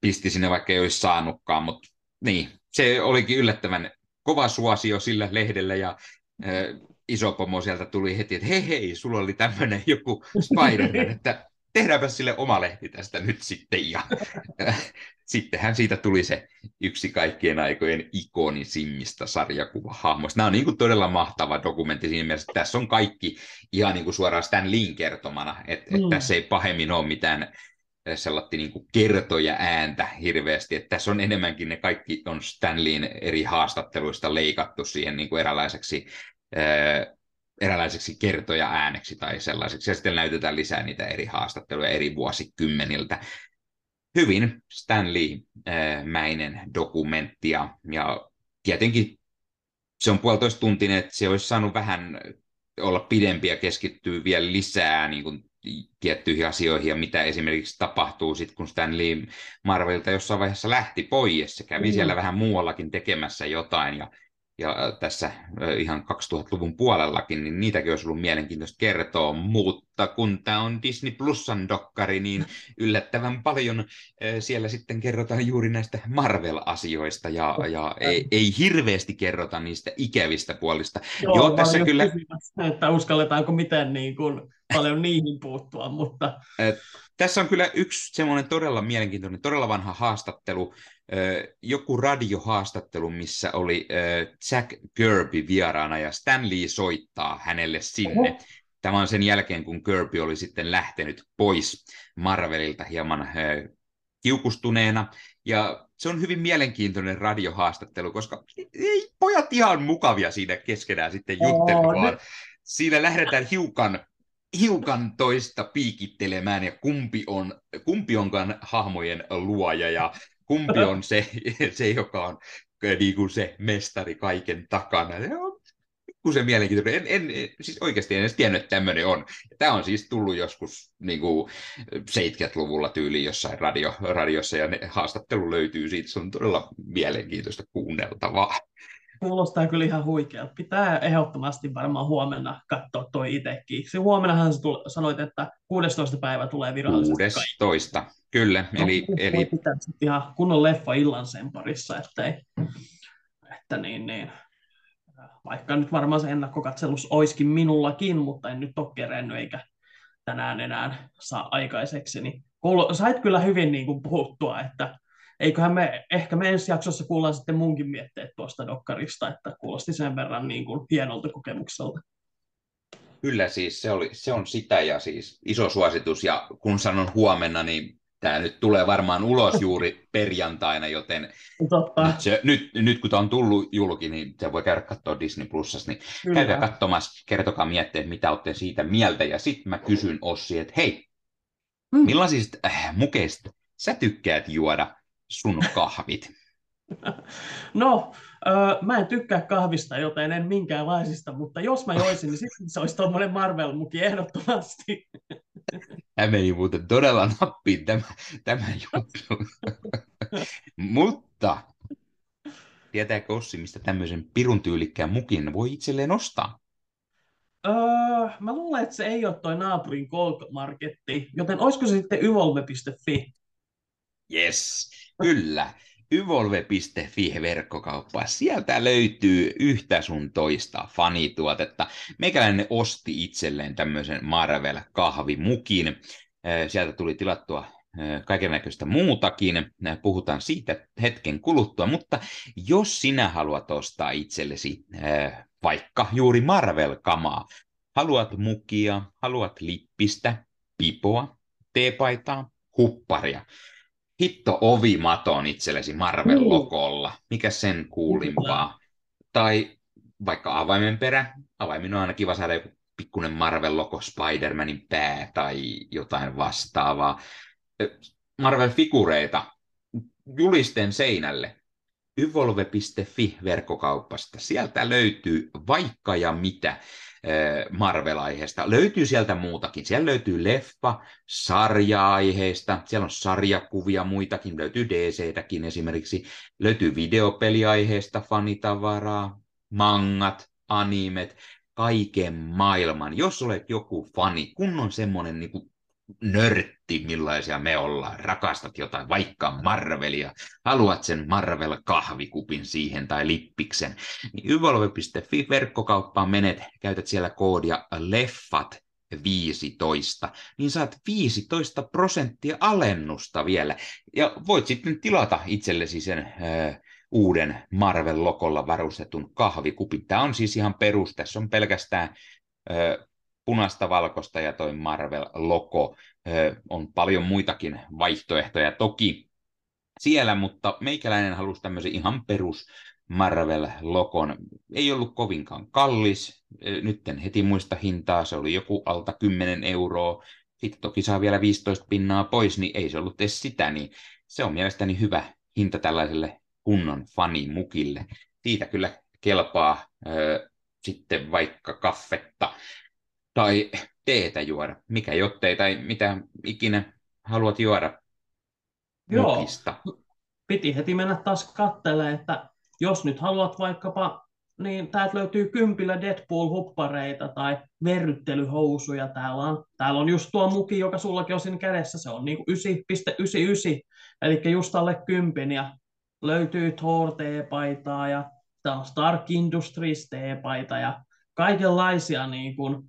pisti sinne, vaikka ei olisi saanutkaan, mutta niin, se olikin yllättävän kova suosio sillä lehdellä ja äh, iso pomo sieltä tuli heti, että hei hei, sulla oli tämmöinen joku Spider-Man, että tehdäänpä sille oma lehti tästä nyt sitten. Ja sittenhän siitä tuli se yksi kaikkien aikojen ikonisimmista sarjakuvahahmoista. Nämä on niin kuin todella mahtava dokumentti siinä mielessä, että tässä on kaikki ihan niin kuin suoraan Stan Lean kertomana, että, mm. että tässä ei pahemmin ole mitään sellatti niin kuin kertoja ääntä hirveästi, että tässä on enemmänkin ne kaikki on Stanleyin eri haastatteluista leikattu siihen niin kuin eräänlaiseksi eräänlaiseksi kertoja ääneksi tai sellaiseksi, ja sitten näytetään lisää niitä eri haastatteluja eri vuosikymmeniltä. Hyvin Stanley-mäinen dokumentti, ja, ja tietenkin se on puolitoista tuntinen, että se olisi saanut vähän olla pidempi ja keskittyä vielä lisää niin kuin tiettyihin asioihin ja mitä esimerkiksi tapahtuu sitten, kun Stan Lee Marvelilta jossain vaiheessa lähti pois. Se kävi mm. siellä vähän muuallakin tekemässä jotain ja ja tässä ihan 2000-luvun puolellakin, niin niitäkin olisi ollut mielenkiintoista kertoa, mutta kun tämä on Disney Plusan dokkari, niin yllättävän paljon siellä sitten kerrotaan juuri näistä Marvel-asioista, ja, ja ei, ei hirveästi kerrota niistä ikävistä puolista. Joo, Joo tässä kyllä... että uskalletaanko miten niin kuin paljon niihin puuttua, mutta... Tässä on kyllä yksi semmoinen todella mielenkiintoinen, todella vanha haastattelu, joku radiohaastattelu, missä oli Jack Kirby vieraana ja Stan Lee soittaa hänelle sinne. Oho. Tämä on sen jälkeen, kun Kirby oli sitten lähtenyt pois Marvelilta hieman kiukustuneena. Ja se on hyvin mielenkiintoinen radiohaastattelu, koska ei pojat ihan mukavia siinä keskenään sitten juttelu, vaan siinä lähdetään hiukan hiukan toista piikittelemään ja kumpi, on, kumpi onkaan hahmojen luoja ja kumpi on se, se joka on niin kuin se mestari kaiken takana. kun se mielenkiintoinen. En, en, siis oikeasti en edes tiennyt, että tämmöinen on. Tämä on siis tullut joskus niin kuin 70-luvulla tyyliin jossain radio, radiossa, ja ne haastattelu löytyy siitä. Se on todella mielenkiintoista kuunneltavaa. Kuulostaa kyllä ihan huikealta. Pitää ehdottomasti varmaan huomenna katsoa toi itsekin. Se huomennahan sä tuli, sanoit, että 16. päivä tulee virallisesti 16, kaikki. Kyllä. No, eli, eli... Pitää ihan kunnon leffa illan sen parissa, ettei, että niin, niin. Vaikka nyt varmaan se ennakkokatselus olisikin minullakin, mutta en nyt ole kerennyt eikä tänään enää saa aikaiseksi. Niin kuulu, sait kyllä hyvin niin kuin puhuttua, että eiköhän me, ehkä me ensi jaksossa kuullaan sitten munkin mietteet tuosta dokkarista, että kuulosti sen verran niin kuin hienolta kokemukselta. Kyllä siis, se, oli, se on sitä ja siis iso suositus ja kun sanon huomenna, niin tämä nyt tulee varmaan ulos juuri perjantaina, joten Totta. Nyt, se, nyt, nyt kun tämä on tullut julki, niin se voi käydä katsoa Disney Plusassa, niin Kyllä. käykää katsomassa, kertokaa mietteet, mitä olette siitä mieltä, ja sitten mä kysyn Ossi, että hei, hmm. millaisista äh, mukeista sä tykkäät juoda sun kahvit? No, öö, mä en tykkää kahvista, joten en minkäänlaisista, mutta jos mä joisin, niin sitten se olisi tuommoinen Marvel-muki ehdottomasti. Tämä meni muuten todella nappiin tämä, tämä juttu. mutta tietääkö Ossi, mistä tämmöisen pirun tyylikkään mukin voi itselleen ostaa? Öö, mä luulen, että se ei ole toi naapurin Marketti, joten olisiko se sitten yvolve.fi? Yes, kyllä. Yvolve.fi verkkokauppa. Sieltä löytyy yhtä sun toista fanituotetta. Meikäläinen osti itselleen tämmöisen Marvel-kahvimukin. Sieltä tuli tilattua kaikenlaista muutakin. Puhutaan siitä hetken kuluttua, mutta jos sinä haluat ostaa itsellesi vaikka juuri Marvel-kamaa, haluat mukia, haluat lippistä, pipoa, teepaitaa, hupparia, hitto ovimaton itsellesi Marvel-lokolla. Mikä sen kuulimpaa? Tai vaikka avaimen perä. Avaimen on aina kiva saada joku pikkuinen Marvel-loko, Spider-Manin pää tai jotain vastaavaa. Marvel-figureita julisten seinälle. Yvolve.fi verkkokaupasta. Sieltä löytyy vaikka ja mitä. Marvel-aiheesta. Löytyy sieltä muutakin. Siellä löytyy leffa, sarja-aiheista, siellä on sarjakuvia muitakin, löytyy DC-täkin esimerkiksi. Löytyy videopeliaiheesta, fanitavaraa, mangat, animet, kaiken maailman. Jos olet joku fani, kun on semmoinen niin nörtti, millaisia me ollaan, rakastat jotain, vaikka Marvelia, haluat sen Marvel-kahvikupin siihen tai lippiksen, niin yvolve.fi verkkokauppaan menet, käytät siellä koodia leffat 15, niin saat 15 prosenttia alennusta vielä. Ja voit sitten tilata itsellesi sen äh, uuden Marvel-lokolla varustetun kahvikupin. Tämä on siis ihan perus, tässä on pelkästään punaista, valkoista ja toi Marvel-logo. On paljon muitakin vaihtoehtoja toki siellä, mutta meikäläinen halusi tämmöisen ihan perus Marvel-lokon. Ei ollut kovinkaan kallis, nyt en heti muista hintaa, se oli joku alta 10 euroa. Sitten toki saa vielä 15 pinnaa pois, niin ei se ollut edes sitä, niin se on mielestäni hyvä hinta tällaiselle kunnon fanimukille. Siitä kyllä kelpaa ö, sitten vaikka kaffetta tai teetä juoda, mikä jottei, tai mitä ikinä haluat juoda Joo, mukista. piti heti mennä taas kattelemaan, että jos nyt haluat vaikkapa, niin täältä löytyy kympillä Deadpool-huppareita tai verryttelyhousuja. Täällä on, täällä on just tuo muki, joka sullakin on siinä kädessä, se on niin 9,99, eli just alle kympin, ja löytyy Thor T-paitaa ja täällä on Stark Industries T-paita ja kaikenlaisia niin kuin,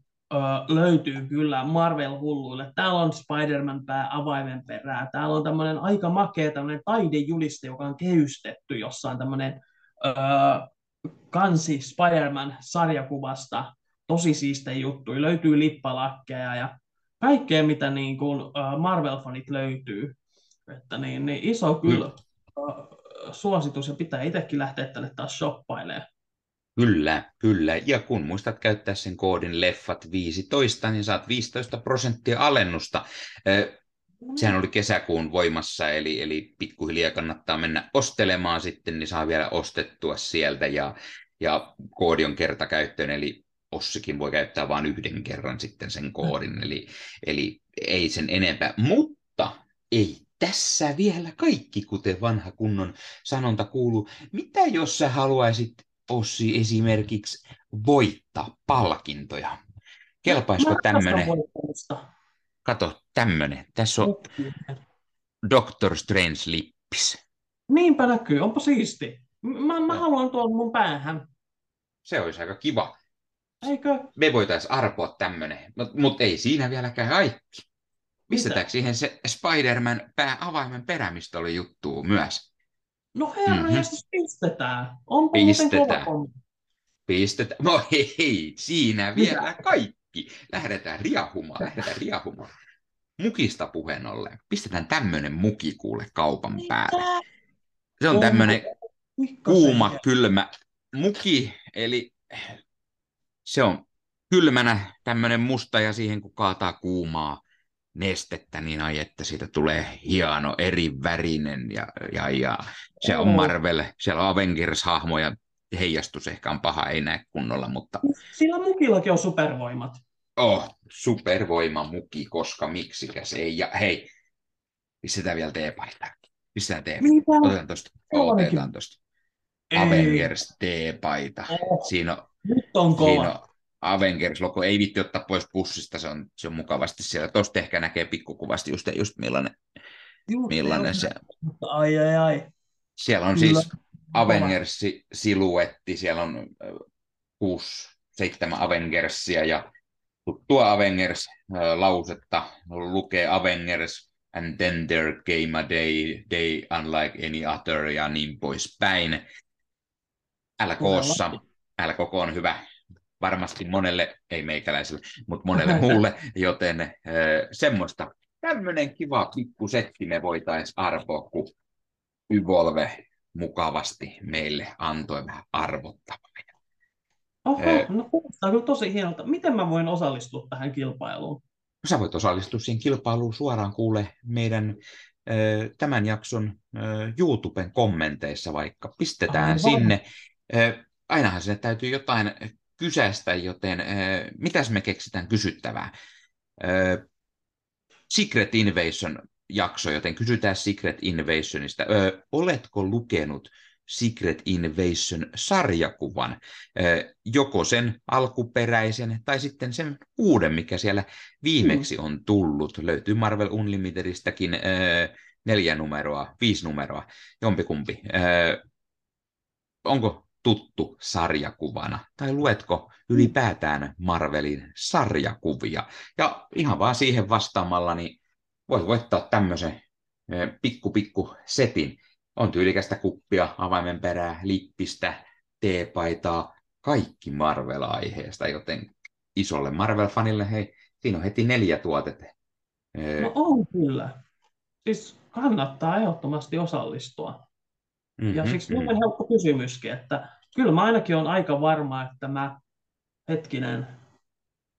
löytyy kyllä Marvel-hulluille. Täällä on Spider-Man pää avaimen perää. Täällä on tämmöinen aika makea tämmöinen taidejuliste, joka on kehystetty jossain tämmöinen ö, kansi Spider-Man sarjakuvasta. Tosi siiste juttu. Löytyy lippalakkeja ja kaikkea, mitä niin kuin, Marvel-fanit löytyy. Että niin, niin iso kyllä mm. suositus ja pitää itsekin lähteä tänne taas shoppailemaan. Kyllä, kyllä. Ja kun muistat käyttää sen koodin leffat15, niin saat 15 prosenttia alennusta. Sehän oli kesäkuun voimassa, eli, eli pikkuhiljaa kannattaa mennä ostelemaan sitten, niin saa vielä ostettua sieltä. Ja, ja koodi on kertakäyttöön, eli Ossikin voi käyttää vain yhden kerran sitten sen koodin, eli, eli ei sen enempää. Mutta ei tässä vielä kaikki, kuten vanha kunnon sanonta kuuluu. Mitä jos sä haluaisit Ossi esimerkiksi voittaa palkintoja. Kelpaisiko tämmöinen? Kato, tämmöinen. Tässä on Doctor Strange-lippis. Niinpä näkyy, onpa siisti. Mä, mä haluan tuon mun päähän. Se olisi aika kiva. Eikö? Me voitaisiin arpoa tämmöinen, mutta mut ei siinä vieläkään kaikki. Pistetäänkö siihen se Spider-Man pää avaimen perämistä juttu myös? No herra, mm-hmm. jos pistetään. Onpa pistetään. Pistetään. No hei, siinä vielä Mitä? kaikki. Lähdetään riahumaan, lähdetään riahumaan. Mukista puheen ollen. Pistetään tämmönen muki kuule kaupan Mitä? päälle. Se on tämmönen kuuma, kylmä muki, eli se on kylmänä tämmönen musta ja siihen kun kaataa kuumaa nestettä, niin ai että siitä tulee hieno eri värinen ja, ja, ja se on Marvel, siellä on Avengers-hahmoja, heijastus ehkä on paha, ei näe kunnolla, mutta... Sillä mukillakin on supervoimat. Oh, supervoima muki, koska miksikäs ei. Ja hei, pistetään vielä teepaita. Pistetään teepaita. Otetaan tosta. Otetaan tosta. Avengers teepaita. Oh. Siinä on, Nyt on kova. Siinä on Avengers-logo ei vitti ottaa pois pussista, se on, se on mukavasti siellä. Tuosta ehkä näkee pikkukuvasti just, just millainen, Juh, millainen se Ai, ai, ai. Siellä on Kyllä. siis Avengers-siluetti, siellä on kuusi, seitsemän Avengersia ja tuttua Avengers-lausetta lukee Avengers and then there came a day, day unlike any other ja niin poispäin. LKssa, LK on hyvä varmasti monelle, ei meikäläiselle, mutta monelle muulle, joten äh, semmoista. Tämmöinen kiva pikkusetti me voitaisiin arvoa, kun Yvolve mukavasti meille antoi vähän arvottavaa. Oho, äh, no kuulostaa kyllä tosi hienolta. Miten mä voin osallistua tähän kilpailuun? Sä voit osallistua siihen kilpailuun suoraan kuule meidän tämän jakson YouTuben kommenteissa vaikka. Pistetään Aivan. sinne. Ainahan sinne täytyy jotain kyseistä, joten äh, mitäs me keksitään kysyttävää? Äh, Secret Invasion jakso, joten kysytään Secret Invasionista. Äh, oletko lukenut Secret Invasion-sarjakuvan, joko sen alkuperäisen tai sitten sen uuden, mikä siellä viimeksi mm. on tullut. Löytyy Marvel Unlimitedistäkin neljä numeroa, viisi numeroa, jompikumpi. Onko tuttu sarjakuvana? Tai luetko ylipäätään Marvelin sarjakuvia? Ja ihan vaan siihen vastaamalla, niin voit voittaa tämmöisen pikku pikku setin. On tyylikästä kuppia, avaimen perää, lippistä, teepaitaa, kaikki Marvel-aiheesta, joten isolle Marvel-fanille, hei, siinä on heti neljä tuotetta. No on kyllä. Siis kannattaa ehdottomasti osallistua. Mm-hmm, ja siksi mm-hmm. helppo kysymyskin, että kyllä mä ainakin olen aika varma, että mä, hetkinen,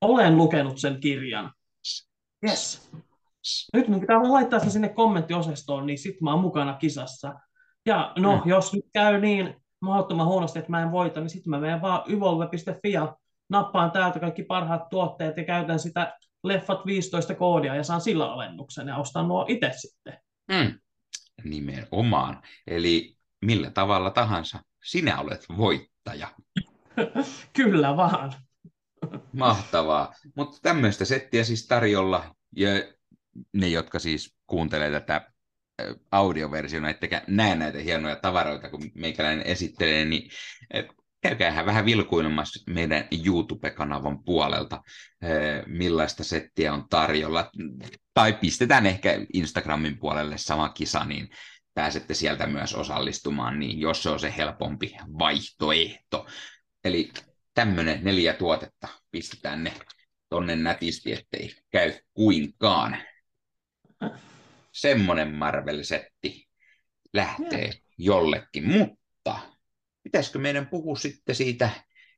olen lukenut sen kirjan. Yes. Nyt mun pitää vaan laittaa se sinne kommenttiosastoon, niin sit mä oon mukana kisassa. Ja no, mm. jos nyt käy niin, mahdottoman huonosti, että mä en voita, niin sitten mä menen vaan yvolve.fi ja nappaan täältä kaikki parhaat tuotteet ja käytän sitä Leffat 15 koodia ja saan sillä alennuksen ja ostan nuo itse sitten. Mm. Nimenomaan. Eli millä tavalla tahansa sinä olet voittaja. Kyllä vaan. Mahtavaa. Mutta tämmöistä settiä siis tarjolla. Ja ne, jotka siis kuuntelee tätä audioversiona, ettekä näe näitä hienoja tavaroita, kun meikäläinen esittelee, niin käykäähän vähän vilkuilemassa meidän YouTube-kanavan puolelta, millaista settiä on tarjolla. Tai pistetään ehkä Instagramin puolelle sama kisa, niin pääsette sieltä myös osallistumaan, niin jos se on se helpompi vaihtoehto. Eli tämmöinen neljä tuotetta pistetään ne tonne nätisti, ettei käy kuinkaan. Semmoinen Marvel-setti lähtee jollekin, mutta pitäisikö meidän puhua sitten siitä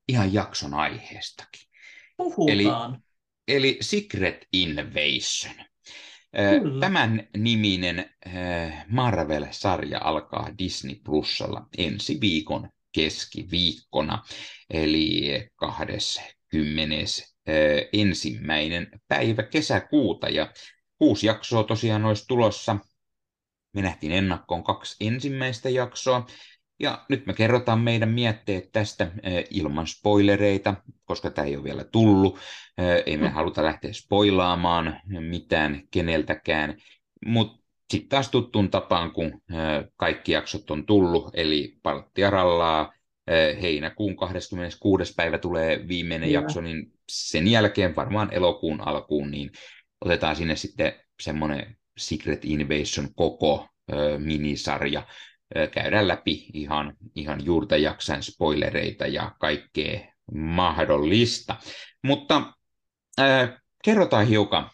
ihan jakson aiheestakin? Puhutaan. Eli, eli Secret Invasion. Kyllä. Tämän niminen Marvel-sarja alkaa Disney Plusalla ensi viikon keskiviikkona, eli 20. ensimmäinen päivä kesäkuuta. Ja kuusi jaksoa tosiaan olisi tulossa. Me nähtiin ennakkoon kaksi ensimmäistä jaksoa, ja nyt me kerrotaan meidän mietteet tästä eh, ilman spoilereita, koska tämä ei ole vielä tullut. Eh, ei me mm. haluta lähteä spoilaamaan mitään keneltäkään, mutta sitten taas tuttuun tapaan, kun eh, kaikki jaksot on tullut, eli Palttia rallaa, heinäkuun 26. päivä tulee viimeinen Kyllä. jakso, niin sen jälkeen varmaan elokuun alkuun, niin otetaan sinne sitten semmoinen Secret Invasion koko minisarja, käydään läpi ihan, ihan juurta jaksain spoilereita ja kaikkea mahdollista. Mutta äh, kerrotaan hiukan,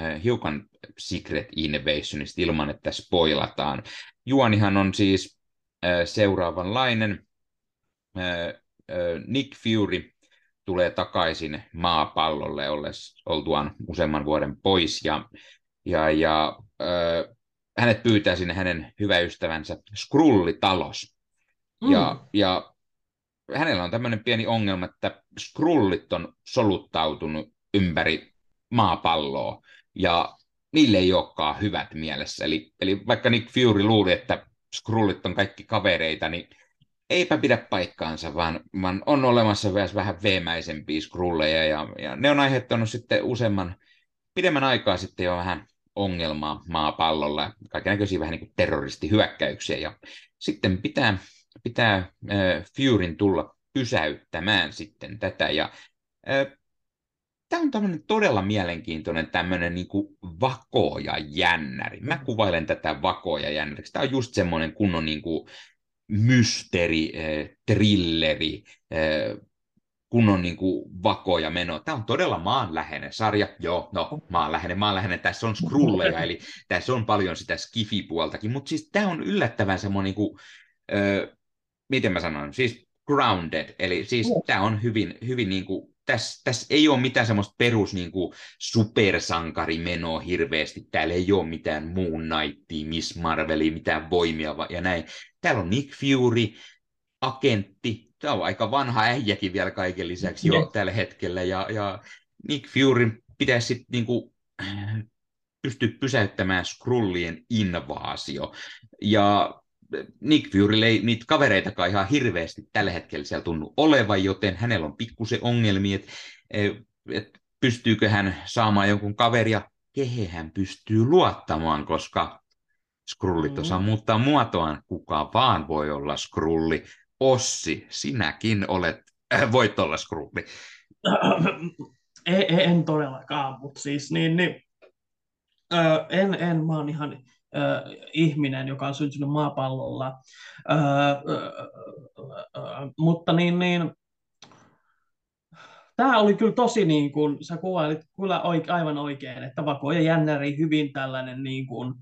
äh, hiukan Secret Invasionista ilman, että spoilataan. Juonihan on siis äh, seuraavanlainen. Äh, Nick Fury tulee takaisin maapallolle olles, oltuaan useamman vuoden pois ja, ja, ja äh, hänet pyytää sinne hänen hyvä ystävänsä Skrulli-talos. Mm. Ja, ja hänellä on tämmöinen pieni ongelma, että Skrullit on soluttautunut ympäri maapalloa, ja niille ei olekaan hyvät mielessä. Eli, eli vaikka Nick Fury luuli, että Skrullit on kaikki kavereita, niin eipä pidä paikkaansa, vaan, vaan on olemassa myös vähän veemäisempiä Skrulleja, ja, ja ne on aiheuttanut sitten useamman, pidemmän aikaa sitten jo vähän ongelmaa maapallolla, kaikenlaisia vähän niin kuin terroristihyökkäyksiä, ja sitten pitää, pitää äh, Furyn tulla pysäyttämään sitten tätä, ja äh, tämä on tämmöinen todella mielenkiintoinen tämmöinen niin vakoja jännäri. Mä mm. kuvailen tätä vakoja jännäriksi. Tämä on just semmoinen kunnon niin kuin mysteeri, äh, trilleri, äh, kunnon niin kuin vakoja meno. Tämä on todella maanläheinen sarja. Joo, no maanläheinen, maanläheinen. Tässä on skrulleja, eli tässä on paljon sitä skifi-puoltakin, mutta siis tämä on yllättävän semmoinen, niin kuin, ö, miten mä sanon, siis grounded, eli siis no. tämä on hyvin, hyvin niin kuin, tässä, tässä ei ole mitään semmoista perus niin kuin supersankarimenoa hirveästi. Täällä ei ole mitään Moon Knightia, Miss Marvelia, mitään voimia ja näin. Täällä on Nick Fury, agentti, tämä on aika vanha äijäkin vielä kaiken lisäksi jo tällä hetkellä, ja, ja Nick Fury pitäisi sitten niinku, pystyä pysäyttämään Skrullien invaasio, ja Nick Fury ei niitä kavereitakaan ihan hirveästi tällä hetkellä siellä tunnu olevan, joten hänellä on pikkusen ongelmia, että et pystyykö hän saamaan jonkun kaveria, kehen hän pystyy luottamaan, koska Skrullit osaa mm. muuttaa muotoaan. Kuka vaan voi olla Skrulli. Ossi, sinäkin olet, äh, voit. En, en todellakaan, mutta siis niin, niin ö, en, en, mä oon ihan ö, ihminen, joka on syntynyt maapallolla, ö, mutta niin, niin tämä oli kyllä tosi niin kuin, sä kuvailit kyllä oike, aivan oikein, että Vako ja hyvin tällainen niin kuin,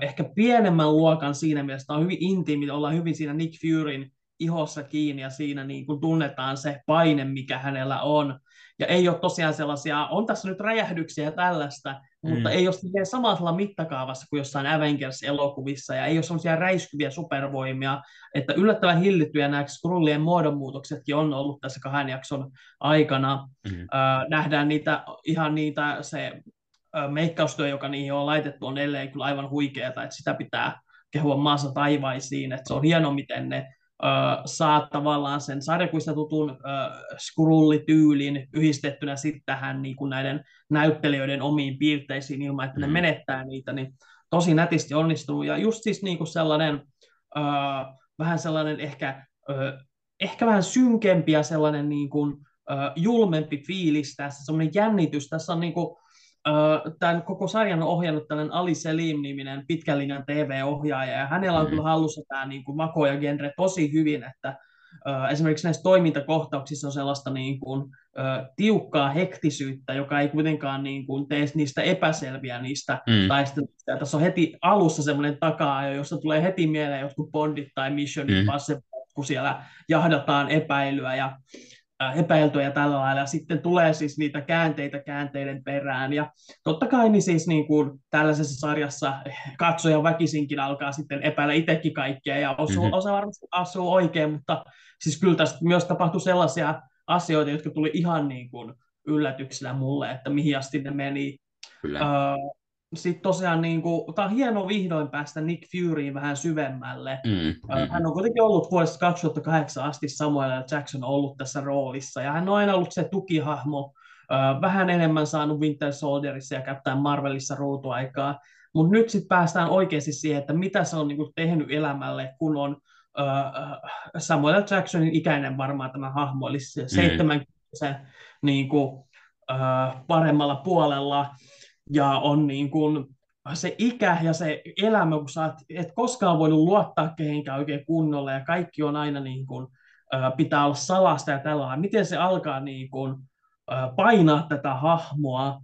ehkä pienemmän luokan siinä mielessä, on hyvin intiimi, ollaan hyvin siinä Nick Furyn ihossa kiinni ja siinä niin kuin tunnetaan se paine, mikä hänellä on. Ja ei ole tosiaan sellaisia, on tässä nyt räjähdyksiä ja tällaista, mm. mutta ei ole samalla mittakaavassa kuin jossain Avengers-elokuvissa, ja ei ole sellaisia räiskyviä supervoimia, että yllättävän hillittyjä nämä Skrullien muodonmuutoksetkin on ollut tässä kahden jakson aikana. Mm. Äh, nähdään niitä, ihan niitä, se meikkaustyö, joka niihin on laitettu, on edelleen kyllä aivan huikeaa, että sitä pitää kehua maassa taivaisiin, että se on hieno, miten ne saa tavallaan sen sarjakuista tutun äh, skrullityylin yhdistettynä sitten tähän niin kuin näiden näyttelijöiden omiin piirteisiin ilman, että mm. ne menettää niitä, niin tosi nätisti onnistunut. Ja just siis niin kuin sellainen, äh, vähän sellainen ehkä, äh, ehkä vähän synkempi ja sellainen niin kuin, äh, julmempi fiilis tässä, sellainen jännitys. Tässä on niin kuin, tämän koko sarjan on ohjannut tällainen Ali Selim-niminen pitkän linjan TV-ohjaaja, ja hänellä on mm. kyllä hallussa tämä niin kuin mako ja genre tosi hyvin, että esimerkiksi näissä toimintakohtauksissa on sellaista niin kuin, tiukkaa hektisyyttä, joka ei kuitenkaan niin kuin, tee niistä epäselviä niistä mm. taisteluista. Ja tässä on heti alussa semmoinen takaa, jossa tulee heti mieleen jotkut Bondit tai Mission mm. Kun siellä jahdataan epäilyä ja epäiltyä ja tällä lailla. Ja sitten tulee siis niitä käänteitä käänteiden perään. Ja totta kai niin siis niin kuin tällaisessa sarjassa katsoja väkisinkin alkaa sitten epäillä itsekin kaikkea ja osuu, mm-hmm. osa varmasti asuu oikein, mutta siis kyllä tästä myös tapahtui sellaisia asioita, jotka tuli ihan niin kuin yllätyksellä mulle, että mihin asti ne meni. Kyllä. Uh, sitten tosiaan niin kuin, tämä on hienoa vihdoin päästä Nick Furyin vähän syvemmälle. Mm, mm. Hän on kuitenkin ollut vuodesta 2008 asti Samuel Jackson ollut tässä roolissa, ja hän on aina ollut se tukihahmo, vähän enemmän saanut Winter Soldierissa ja Captain Marvelissa ruutuaikaa, mutta nyt sitten päästään oikeasti siihen, että mitä se on niin kuin, tehnyt elämälle, kun on Samuel Jacksonin ikäinen varmaan tämä hahmo, eli se mm. 70 niin kuin, paremmalla puolella, ja on niin kuin se ikä ja se elämä, kun sä et koskaan voinut luottaa kehenkään oikein kunnolla ja kaikki on aina niin kuin, pitää olla salasta ja tällä Miten se alkaa niin kuin, painaa tätä hahmoa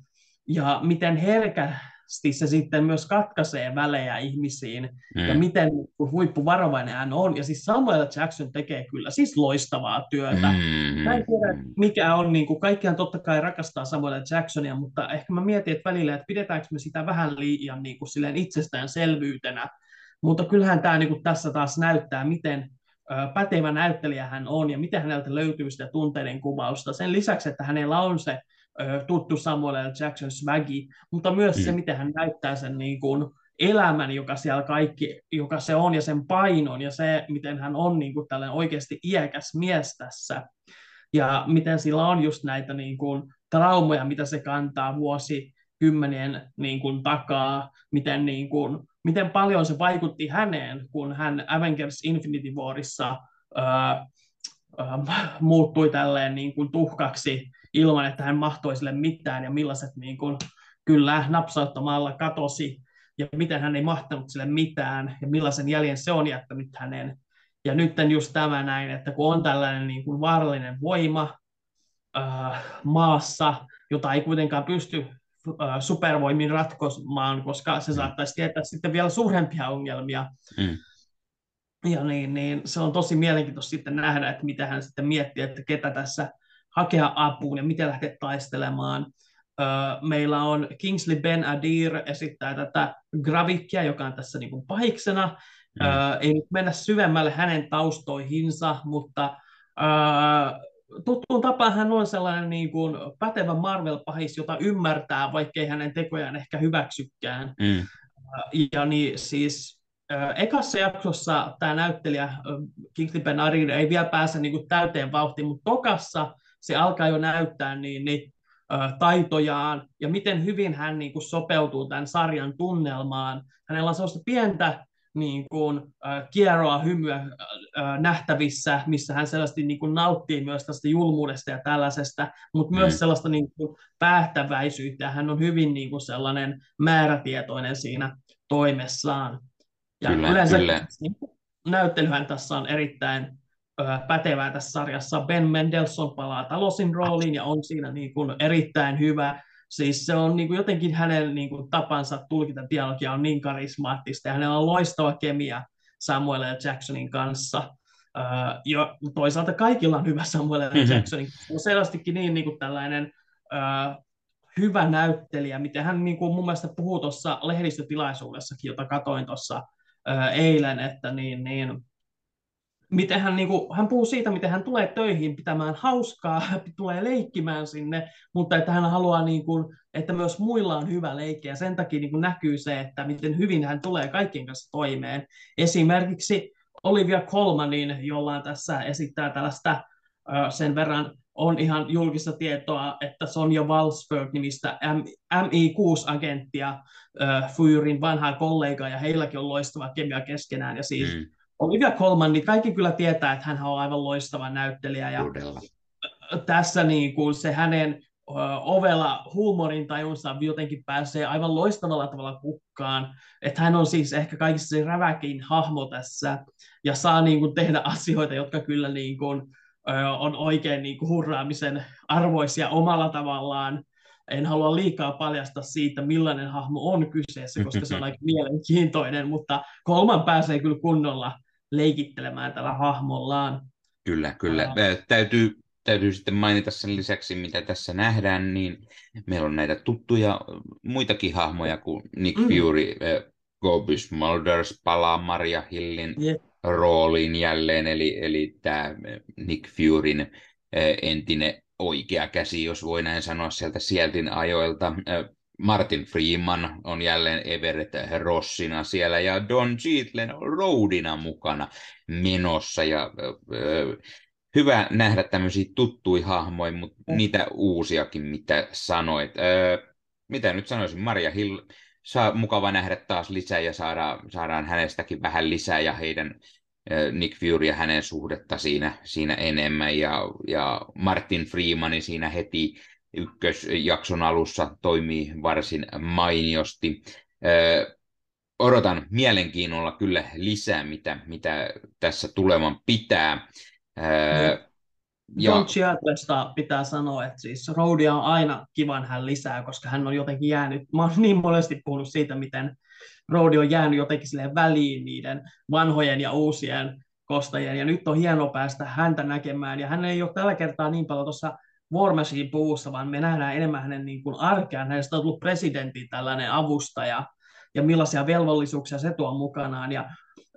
ja miten herkä se sitten myös katkaisee välejä ihmisiin mm. ja miten huippuvarovainen hän on. Ja siis Samuel Jackson tekee kyllä siis loistavaa työtä. Mm. Mä en tiedä, mikä on, niin kuin, kaikkihan totta kai rakastaa Samuel Jacksonia, mutta ehkä mä mietin, että välillä, että pidetäänkö me sitä vähän liian niin kuin, silleen itsestäänselvyytenä. Mutta kyllähän tämä niin kuin, tässä taas näyttää, miten pätevä näyttelijä hän on ja miten häneltä löytyy sitä tunteiden kuvausta. Sen lisäksi, että hänellä on se tuttu Samuel L. Jackson swagi, mutta myös mm. se, miten hän näyttää sen niin kuin elämän, joka siellä kaikki, joka se on, ja sen painon, ja se, miten hän on niin kuin tällainen oikeasti iäkäs mies tässä, ja miten sillä on just näitä niin kuin traumoja, mitä se kantaa vuosi kymmenien niin kuin, takaa, miten, niin kuin, miten paljon se vaikutti häneen, kun hän Avengers Infinity Warissa ää, ää, muuttui tälleen niin kuin, tuhkaksi ilman, että hän mahtoi sille mitään ja millaiset niin kuin, kyllä napsauttamalla katosi ja miten hän ei mahtanut sille mitään ja millaisen jäljen se on jättänyt hänen. Ja nyt just tämä näin, että kun on tällainen niin kuin vaarallinen voima äh, maassa, jota ei kuitenkaan pysty äh, supervoimin ratkomaan, koska se mm. saattaisi tietää sitten vielä suurempia ongelmia. Mm. Ja niin, niin se on tosi mielenkiintoista sitten nähdä, että mitä hän sitten miettii, että ketä tässä hakea apuun ja miten lähteä taistelemaan. Meillä on Kingsley Ben Adir esittää tätä Gravikia, joka on tässä niin kuin pahiksena. Mm. Ei nyt mennä syvemmälle hänen taustoihinsa, mutta tuttuun tapaan hän on sellainen niin kuin pätevä Marvel-pahis, jota ymmärtää, vaikkei hänen tekojaan ehkä hyväksykään. Mm. Ja niin siis ekassa jaksossa tämä näyttelijä Kingsley Ben Adir ei vielä pääse niin kuin täyteen vauhtiin, mutta tokassa se alkaa jo näyttää niin, niin taitojaan ja miten hyvin hän niin kuin, sopeutuu tämän sarjan tunnelmaan. Hänellä on sellaista pientä niin kuin, äh, kieroa hymyä äh, nähtävissä, missä hän selvästi niin kuin, nauttii myös tästä julmuudesta ja tällaisesta, mutta mm. myös sellaista niin kuin, päättäväisyyttä. Hän on hyvin niin kuin, sellainen määrätietoinen siinä toimessaan. Ja kyllä, yleensä kyllä. näyttelyhän tässä on erittäin pätevää tässä sarjassa. Ben Mendelssohn palaa Talosin rooliin ja on siinä niin kuin erittäin hyvä. Siis se on niin kuin jotenkin hänen niin kuin tapansa tulkita dialogia on niin karismaattista ja hänellä on loistava kemia Samuel L. Jacksonin kanssa. ja toisaalta kaikilla on hyvä Samuel L. Mm-hmm. Jackson. Se on selvästikin niin, niin kuin tällainen hyvä näyttelijä, miten hän niin kuin mun mielestä puhuu tuossa lehdistötilaisuudessakin, jota katoin tuossa eilen, että niin, niin, miten hän, niin kuin, hän puhuu siitä, miten hän tulee töihin pitämään hauskaa, tulee leikkimään sinne, mutta että hän haluaa, niin kuin, että myös muilla on hyvä leikki, ja sen takia niin kuin näkyy se, että miten hyvin hän tulee kaikkien kanssa toimeen. Esimerkiksi Olivia Colmanin, jolla tässä esittää tällaista sen verran on ihan julkista tietoa, että Sonja Walsberg-nimistä MI6-agenttia, Fyrin vanhaa kollega, ja heilläkin on loistava kemia keskenään, ja siis mm. Olivia Colman, niin kaikki kyllä tietää, että hän on aivan loistava näyttelijä, ja Todella. tässä niin kuin se hänen ovella huumorin tajunsa jotenkin pääsee aivan loistavalla tavalla kukkaan. Että hän on siis ehkä kaikista se räväkin hahmo tässä ja saa niin kuin tehdä asioita, jotka kyllä niin kuin, on oikein niin kuin hurraamisen arvoisia omalla tavallaan. En halua liikaa paljastaa siitä, millainen hahmo on kyseessä, koska se on aika mielenkiintoinen, mutta kolman pääsee kyllä kunnolla leikittelemään tällä hahmollaan. Kyllä, kyllä. Uh, täytyy täytyy sitten mainita sen lisäksi, mitä tässä nähdään, niin meillä on näitä tuttuja muitakin hahmoja kuin Nick mm. Fury, äh, Gobus Mulders palaa Maria Hillin yeah. rooliin jälleen, eli, eli tämä Nick Furyn äh, entinen oikea käsi, jos voi näin sanoa sieltä sieltin ajoilta. Äh, Martin Freeman on jälleen Everett Rossina siellä ja Don Cheadle on Roadina mukana menossa ja äh, hyvä nähdä tämmöisiä tuttuja hahmoja, mutta mm. niitä uusiakin, mitä sanoit. Öö, mitä nyt sanoisin, Maria Hill, saa mukava nähdä taas lisää ja saadaan, saadaan hänestäkin vähän lisää ja heidän Nick Fury ja hänen suhdetta siinä, siinä enemmän ja, ja Martin Freeman siinä heti ykkösjakson alussa toimii varsin mainiosti. Odotan mielenkiinnolla kyllä lisää, mitä, mitä tässä tuleman pitää. Ää, ja... Don Chiatlesta pitää sanoa, että siis Roudia on aina kivan hän lisää, koska hän on jotenkin jäänyt, mä oon niin monesti puhunut siitä, miten Roudi on jäänyt jotenkin silleen väliin niiden vanhojen ja uusien kostajien, ja nyt on hienoa päästä häntä näkemään, ja hän ei ole tällä kertaa niin paljon tuossa War Machine puvussa, vaan me nähdään enemmän hänen niin kuin arkeaan, hänestä on tullut presidentin tällainen avustaja, ja millaisia velvollisuuksia se tuo mukanaan, ja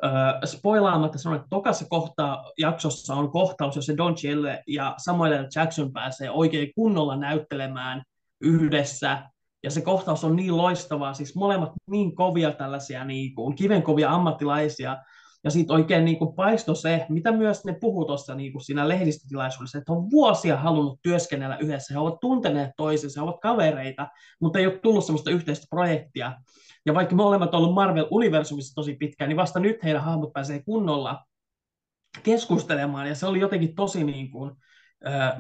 Äh, spoilaamatta sanon, että tokassa kohtaa jaksossa on kohtaus, jossa Don Chille ja Samuel. Jackson pääsee oikein kunnolla näyttelemään yhdessä. Ja se kohtaus on niin loistavaa, siis molemmat niin kovia tällaisia niin kuin, kivenkovia ammattilaisia. Ja siitä oikein niin kuin paistoi se, mitä myös ne puhuu tuossa niin kuin siinä lehdistötilaisuudessa, että on vuosia halunnut työskennellä yhdessä. He ovat tunteneet toisensa, he ovat kavereita, mutta ei ole tullut sellaista yhteistä projektia. Ja vaikka me olemme olleet Marvel-universumissa tosi pitkään, niin vasta nyt heidän hahmot pääsee kunnolla keskustelemaan, ja se oli jotenkin tosi niin kuin,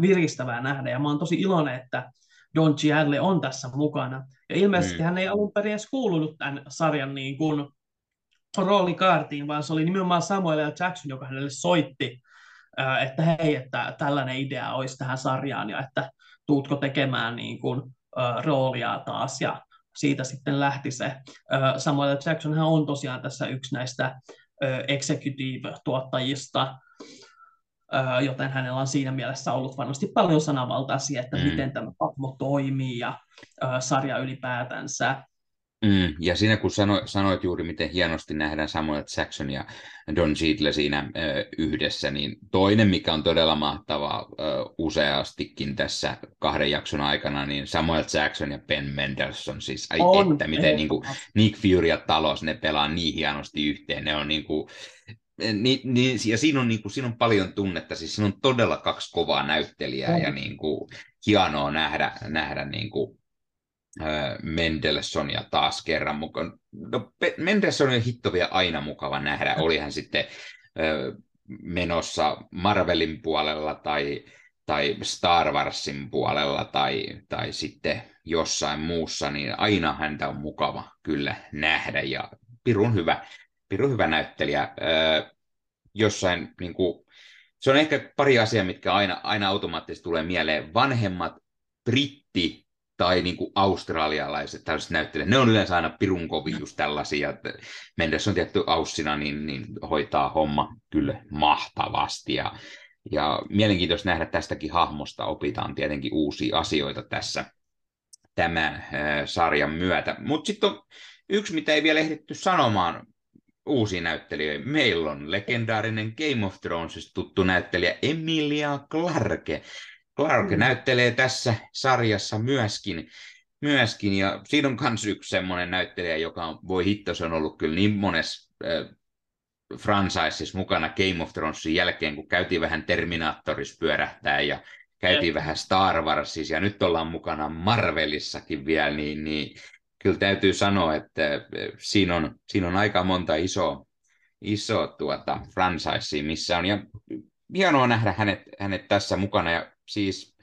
viristävää nähdä, ja mä oon tosi iloinen, että Don Chiadle on tässä mukana. Ja ilmeisesti mm. hän ei alun perin edes kuulunut tämän sarjan niin kuin, roolikaartiin, vaan se oli nimenomaan Samuel L. Jackson, joka hänelle soitti, että hei, että tällainen idea olisi tähän sarjaan, ja että tuutko tekemään niin kuin, roolia taas, ja siitä sitten lähti se. Samuel Jackson hän on tosiaan tässä yksi näistä executive-tuottajista, joten hänellä on siinä mielessä ollut varmasti paljon sanavaltaa siihen, että mm. miten tämä hahmo toimii ja sarja ylipäätänsä. Mm, ja siinä kun sano, sanoit juuri, miten hienosti nähdään Samuel Jackson ja Don Cheadle siinä ö, yhdessä, niin toinen, mikä on todella mahtavaa ö, useastikin tässä kahden jakson aikana, niin Samuel Jackson ja Ben Mendelssohn, siis ai on, että miten niin kuin, Nick Fury ja Talos, ne pelaa niin hienosti yhteen, ne on niin kuin, Ni, ni, ja siinä on, niin kuin, siinä on paljon tunnetta, siis siinä on todella kaksi kovaa näyttelijää on. ja niin kuin, hienoa nähdä, nähdä niin kuin, Mendelssonia taas kerran mukaan. No, Mendelssohn on hittovia aina mukava nähdä, oli hän sitten menossa Marvelin puolella tai, tai Star Warsin puolella tai, tai sitten jossain muussa, niin aina häntä on mukava kyllä nähdä ja pirun hyvä, pirun hyvä näyttelijä. jossain niin kuin, se on ehkä pari asiaa, mitkä aina, aina automaattisesti tulee mieleen. Vanhemmat britti tai niin kuin australialaiset tällaiset näyttelijät, ne on yleensä aina pirun kovin just tällaisia, että Mendes on tietty aussina, niin, niin hoitaa homma kyllä mahtavasti, ja, ja mielenkiintoista nähdä tästäkin hahmosta, opitaan tietenkin uusia asioita tässä tämän äh, sarjan myötä, mutta sitten on yksi, mitä ei vielä ehditty sanomaan uusia näyttelijöitä. Meillä on legendaarinen Game of Thronesista tuttu näyttelijä Emilia Clarke, Clarke mm. näyttelee tässä sarjassa myöskin, myöskin, ja siinä on myös yksi semmoinen näyttelijä, joka on, voi hitto, se on ollut kyllä niin monessa äh, franchises mukana Game of Thronesin jälkeen, kun käytiin vähän Terminaattorissa pyörähtää ja käytiin ja. vähän Star Warsissa ja nyt ollaan mukana Marvelissakin vielä, niin, niin kyllä täytyy sanoa, että siinä on, siinä on aika monta isoa iso tuota, franchise, missä on, ja hienoa nähdä hänet, hänet tässä mukana, ja siis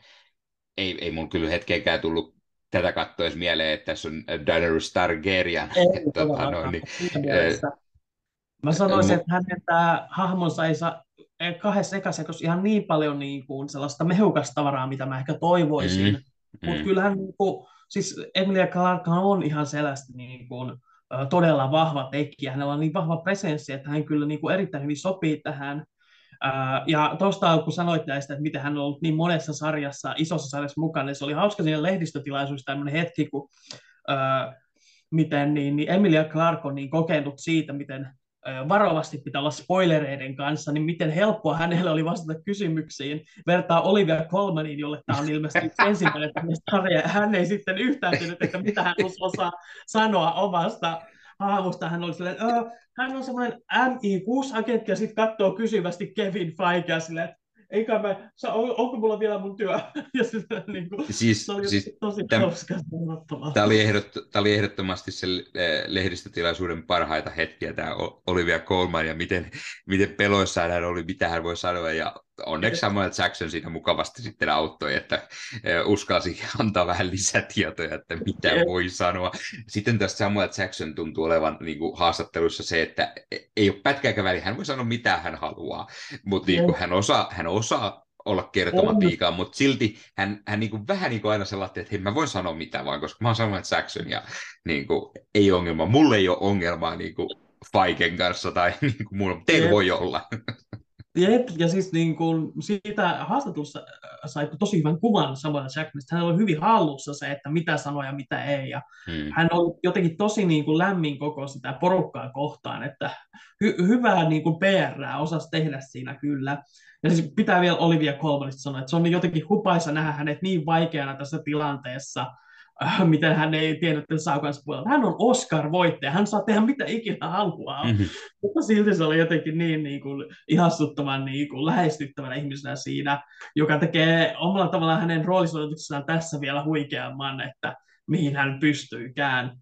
ei, ei mun kyllä hetkeäkään tullut tätä katsoa mieleen, että tässä on Daenerys Targaryen. Ei, tota, no, niin, Mä sanoisin, että hänen tämä hahmonsa ei saa kahdessa ekassa ihan niin paljon niin kuin sellaista mehukasta tavaraa, mitä mä ehkä toivoisin. Mm, Mutta mm. kyllähän niin kuin, siis Emilia Clarke on ihan selvästi niin kuin, todella vahva tekijä. Hänellä on niin vahva presenssi, että hän kyllä niin kuin erittäin hyvin sopii tähän ja tuosta kun sanoit näistä, että miten hän on ollut niin monessa sarjassa, isossa sarjassa mukana, niin se oli hauska siinä lehdistötilaisuudessa tämmöinen hetki, kun miten niin, niin Emilia Clark on niin kokenut siitä, miten varovasti pitää olla spoilereiden kanssa, niin miten helppoa hänelle oli vastata kysymyksiin. Vertaa Olivia Colmaniin, jolle tämä on ilmeisesti ensimmäinen sarja, hän ei sitten yhtään tiedä, että mitä hän osaa sanoa omasta hahmosta. Hän oli sellainen, hän on semmoinen MI6-agentti ja sitten katsoo kysyvästi Kevin Feigea silleen, eikä mä, on, onko mulla vielä mun työ? Ja sitten, niin kuin, siis, se oli siis, tosi täm, Tämä oli, ehdot, tämä oli ehdottomasti se eh, lehdistötilaisuuden parhaita hetkiä, tämä Olivia Colman, ja miten, miten peloissaan hän oli, mitä hän voi sanoa, ja onneksi Samuel Jackson siinä mukavasti sitten auttoi, että eh, uskalsi antaa vähän lisätietoja, että mitä voi sanoa. Sitten tästä Samuel Jackson tuntuu olevan niin kuin haastattelussa se, että ei ole pätkääkään väliä, hän voi sanoa mitä hän haluaa, mutta niin hän, osaa, hän osaa olla kertomatiikaa, mutta silti hän, hän niin kuin vähän niin kuin aina sellainen, että hei mä voin sanoa mitä vaan, koska mä oon Samuel Jackson ja niin kuin, ei ongelma. Mulle ei ole ongelmaa niin kuin Faiken kanssa tai niin kuin mulla, teillä voi olla. Ja siis niin kuin siitä haastattelussa äh, sai tosi hyvän kuvan Samuel Jacksonista. Hän oli hyvin hallussa se, että mitä sanoi ja mitä ei. Ja hmm. Hän on jotenkin tosi niin kuin lämmin koko sitä porukkaa kohtaan, että hy- hyvää niin kuin PR osasi tehdä siinä kyllä. Ja siis pitää vielä Olivia Colmanista sanoa, että se on jotenkin hupaisa nähdä hänet niin vaikeana tässä tilanteessa – äh, miten hän ei tiennyt, että saa kanssa puolella. Hän on Oscar-voittaja, hän saa tehdä mitä ikinä haluaa, mm-hmm. mutta silti se oli jotenkin niin, niin kuin, ihastuttavan niin kuin, lähestyttävänä ihmisenä siinä, joka tekee omalla tavallaan hänen roolisuorituksessaan tässä vielä huikeamman, että mihin hän pystyykään.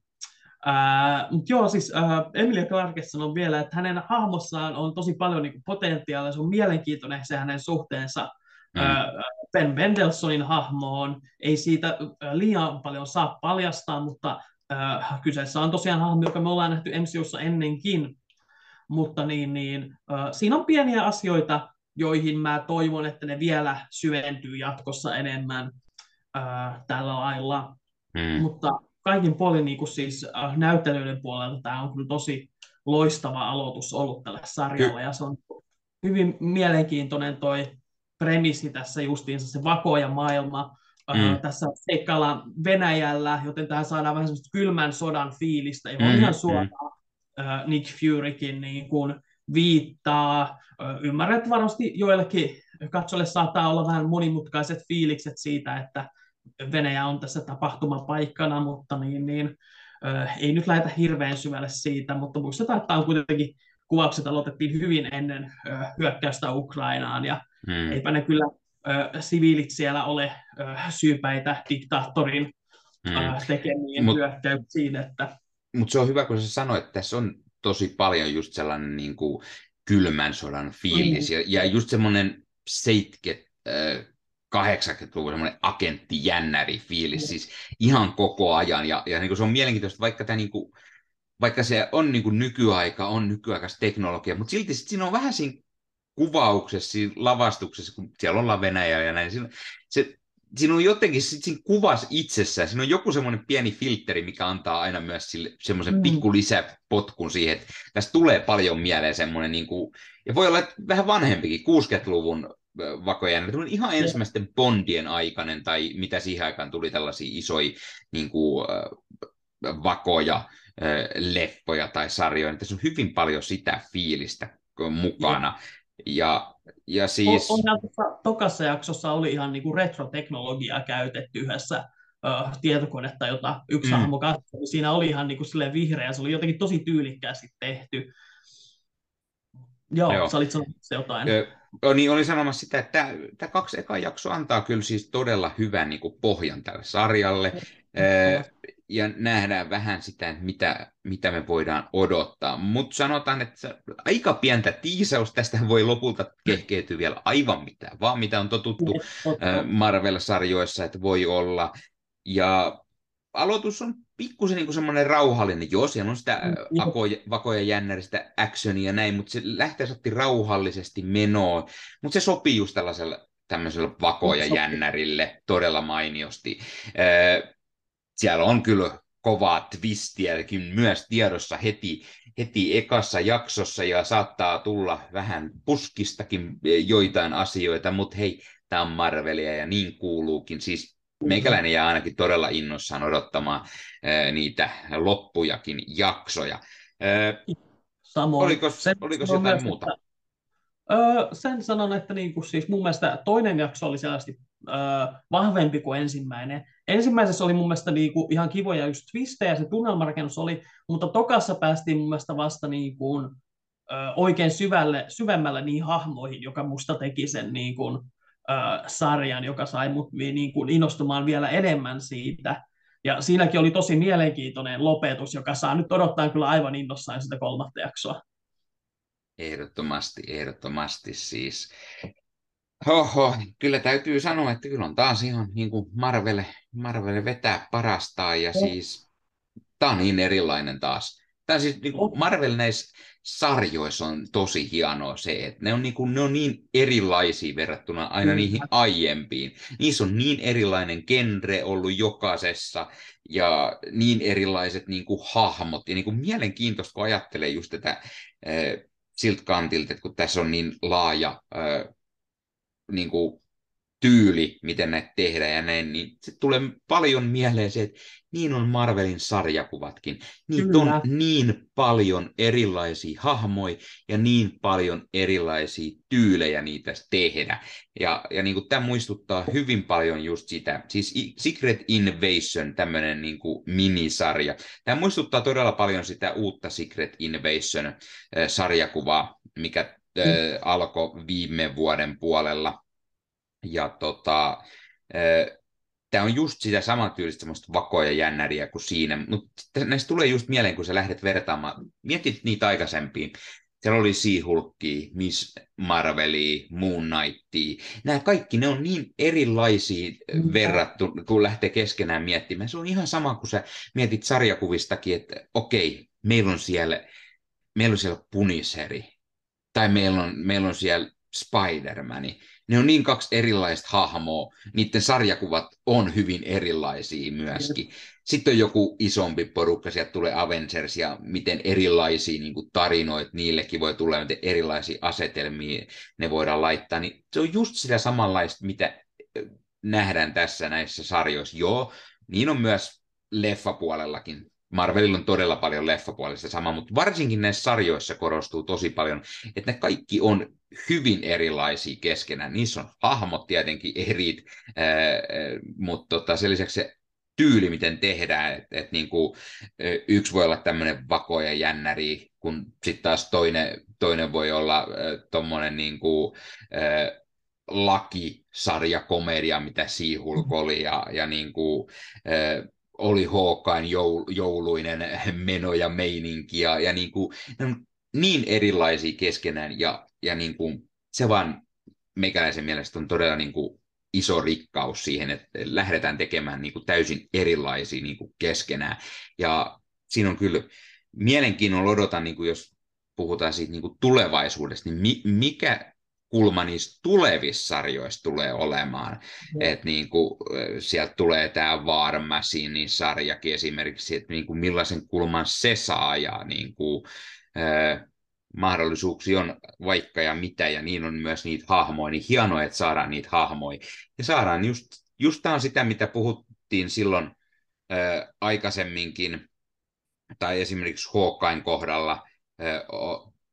Uh, mutta joo, siis uh, Emilia Clarke sanoi vielä, että hänen hahmossaan on tosi paljon niin kuin, potentiaalia, se on mielenkiintoinen se hänen suhteensa mm. Ben Mendelssohnin hahmoon. Ei siitä liian paljon saa paljastaa, mutta äh, kyseessä on tosiaan hahmo, joka me ollaan nähty MCUssa ennenkin. Mutta niin, niin, äh, siinä on pieniä asioita, joihin mä toivon, että ne vielä syventyy jatkossa enemmän äh, tällä lailla. Hmm. Mutta kaikin puolin niin kuin siis äh, näyttelyiden puolelta tämä on kyllä tosi loistava aloitus ollut tälle sarjalle, ja se on hyvin mielenkiintoinen toi premissi tässä justiinsa, se vakoja maailma. Mm. Uh, tässä seikkaillaan Venäjällä, joten tähän saadaan vähän semmoista kylmän sodan fiilistä, johon mm. ihan suoraan mm. Nick Furykin niin kuin viittaa. Uh, ymmärrät varmasti joillekin katsolle saattaa olla vähän monimutkaiset fiilikset siitä, että Venäjä on tässä tapahtumapaikkana, mutta niin, niin, ei nyt lähdetä hirveän syvälle siitä, mutta muistetaan, että tämä on kuitenkin kuvaukset aloitettiin hyvin ennen hyökkäystä Ukrainaan, ja Hmm. Eipä ne kyllä ö, siviilit siellä ole ö, syypäitä diktaattorin ö, tekemiin Mut, hyökkäyksiin. Että... Mutta se on hyvä, kun sä sanoit, että tässä on tosi paljon just sellainen niin kuin kylmän sodan fiilis, hmm. ja, ja just semmoinen seitket, äh, 80-luvun semmoinen agenttijännäri fiilis, mm. siis ihan koko ajan, ja, ja niin kuin se on mielenkiintoista, vaikka tämä niin kuin, vaikka se on niin kuin nykyaika, on nykyaikaista teknologia, mutta silti siinä on vähän siinä kuvauksessa, siinä lavastuksessa, kun siellä ollaan Venäjä ja näin, siinä, se siinä on jotenkin, siinä kuvas itsessään, siinä on joku semmoinen pieni filtteri, mikä antaa aina myös sille, semmoisen mm. pikku lisäpotkun siihen, että tästä tulee paljon mieleen semmoinen, niin kuin, ja voi olla että vähän vanhempikin, 60-luvun vakoja, ihan ensimmäisten Bondien aikainen, tai mitä siihen aikaan tuli tällaisia isoja niin kuin, vakoja, leffoja tai sarjoja, niin tässä on hyvin paljon sitä fiilistä mukana. Ja, ja siis... On, on tuossa tokassa jaksossa oli ihan niinku retroteknologiaa käytetty yhdessä uh, tietokonetta, jota yksi mm. hahmo katsoi. Siinä oli ihan niinku vihreä, se oli jotenkin tosi tyylikkäästi tehty. Joo, Joo. sä olit sanomassa jotain. Ö, niin, olin sanomassa sitä, että tämä kaksi ekaa jaksoa antaa kyllä siis todella hyvän niin kuin pohjan tälle sarjalle. Mm ja nähdään vähän sitä, mitä, mitä me voidaan odottaa. Mutta sanotaan, että aika pientä tiisaus tästä voi lopulta kehkeytyä vielä aivan mitään, vaan mitä on totuttu Marvel-sarjoissa, että voi olla. Ja aloitus on pikkusen niin semmoinen rauhallinen. Joo, siellä on sitä vakoja, vakoja jännäristä actionia ja näin, mutta se lähtee satti rauhallisesti menoon. Mutta se sopii just tällaiselle tämmöiselle vakoja jännärille todella mainiosti siellä on kyllä kovaa twistiäkin myös tiedossa heti, heti ekassa jaksossa ja saattaa tulla vähän puskistakin joitain asioita, mutta hei, tämä on Marvelia ja niin kuuluukin. Siis meikäläinen jää ainakin todella innossaan odottamaan äh, niitä loppujakin jaksoja. Äh, Samoin. Oliko, oliko jotain muuta? Että, öö, sen sanon, että niin kuin siis mun mielestä toinen jakso oli selvästi öö, vahvempi kuin ensimmäinen. Ensimmäisessä oli mun mielestä niinku ihan kivoja just twistejä, se tunnelmarakennus oli, mutta tokassa päästiin mun mielestä vasta niinku, ö, oikein syvälle, syvemmälle niihin hahmoihin, joka musta teki sen niinku, ö, sarjan, joka sai mut niinku, innostumaan vielä enemmän siitä. Ja siinäkin oli tosi mielenkiintoinen lopetus, joka saa nyt odottaa kyllä aivan innossaan sitä kolmatta jaksoa. Ehdottomasti, ehdottomasti siis. Oho, kyllä täytyy sanoa, että kyllä on taas ihan niin kuin Marvel, Marvel vetää parastaan ja siis tämä on niin erilainen taas. Tämä siis niin kuin Marvel näissä sarjoissa on tosi hienoa se, että ne on, niin, kuin, ne on niin erilaisia verrattuna aina niihin aiempiin. Niissä on niin erilainen genre ollut jokaisessa ja niin erilaiset niin kuin, hahmot. Ja niin kuin, mielenkiintoista, kun ajattelee just tätä äh, siltä kantilta, että kun tässä on niin laaja äh, niin kuin, tyyli, miten näitä tehdään ja näin, niin se tulee paljon mieleen se, että niin on Marvelin sarjakuvatkin. Niitä Kyllä. on niin paljon erilaisia hahmoja ja niin paljon erilaisia tyylejä niitä tehdä. Ja, ja niin kuin tämä muistuttaa hyvin paljon just sitä, siis Secret Invasion, tämmöinen niin kuin minisarja. Tämä muistuttaa todella paljon sitä uutta Secret Invasion-sarjakuvaa, mikä mm. alkoi viime vuoden puolella. Ja tota, tämä on just sitä samantyylistä semmoista vakoja jännäriä kuin siinä, mutta näistä tulee just mieleen, kun sä lähdet vertaamaan, mietit niitä aikaisempiin, siellä oli Seahulkia, Miss Marvelia, Moon Knightia. Nämä kaikki, ne on niin erilaisia mm. verrattu, kun lähtee keskenään miettimään. Se on ihan sama, kun sä mietit sarjakuvistakin, että okei, meillä on siellä, meillä on siellä Puniseri, tai meillä on, meillä on siellä Spider-Mani ne on niin kaksi erilaista hahmoa, niiden sarjakuvat on hyvin erilaisia myöskin. Sitten on joku isompi porukka, sieltä tulee Avengers ja miten erilaisia niin kuin tarinoita niillekin voi tulla, miten erilaisia asetelmia ne voidaan laittaa. Niin se on just sitä samanlaista, mitä nähdään tässä näissä sarjoissa. Joo, niin on myös leffapuolellakin Marvelilla on todella paljon leffapuolista sama, mutta varsinkin näissä sarjoissa korostuu tosi paljon, että ne kaikki on hyvin erilaisia keskenään. Niissä on hahmot tietenkin eri, mutta tota, sen lisäksi se tyyli, miten tehdään, että et niinku, yksi voi olla tämmöinen vakoja jännäri, kun sitten taas toinen, toinen voi olla tuommoinen niinku, lakisarja komedia, mitä Siihulk oli, ja, ja niinku, oli Hawkein jouluinen meno ja meininki ja, ja niin, kuin, ne on niin erilaisia keskenään ja, ja niin kuin, se vaan meikäläisen mielestä on todella niin kuin, iso rikkaus siihen, että lähdetään tekemään niin kuin, täysin erilaisia niin kuin, keskenään. Ja siinä on kyllä mielenkiinnolla odotan, niin kuin, jos puhutaan siitä niin kuin, tulevaisuudesta, niin mi, mikä kulma niissä tulevissa sarjoissa tulee olemaan. Mm. Että niin kuin, sieltä tulee tämä War Machine-sarjakin esimerkiksi, että niin kuin millaisen kulman se saa ja niin kuin, äh, mahdollisuuksia on vaikka ja mitä, ja niin on myös niitä hahmoja, niin hienoa, että saadaan niitä hahmoja. Ja saadaan just, just tämä on sitä, mitä puhuttiin silloin äh, aikaisemminkin, tai esimerkiksi Hawkein kohdalla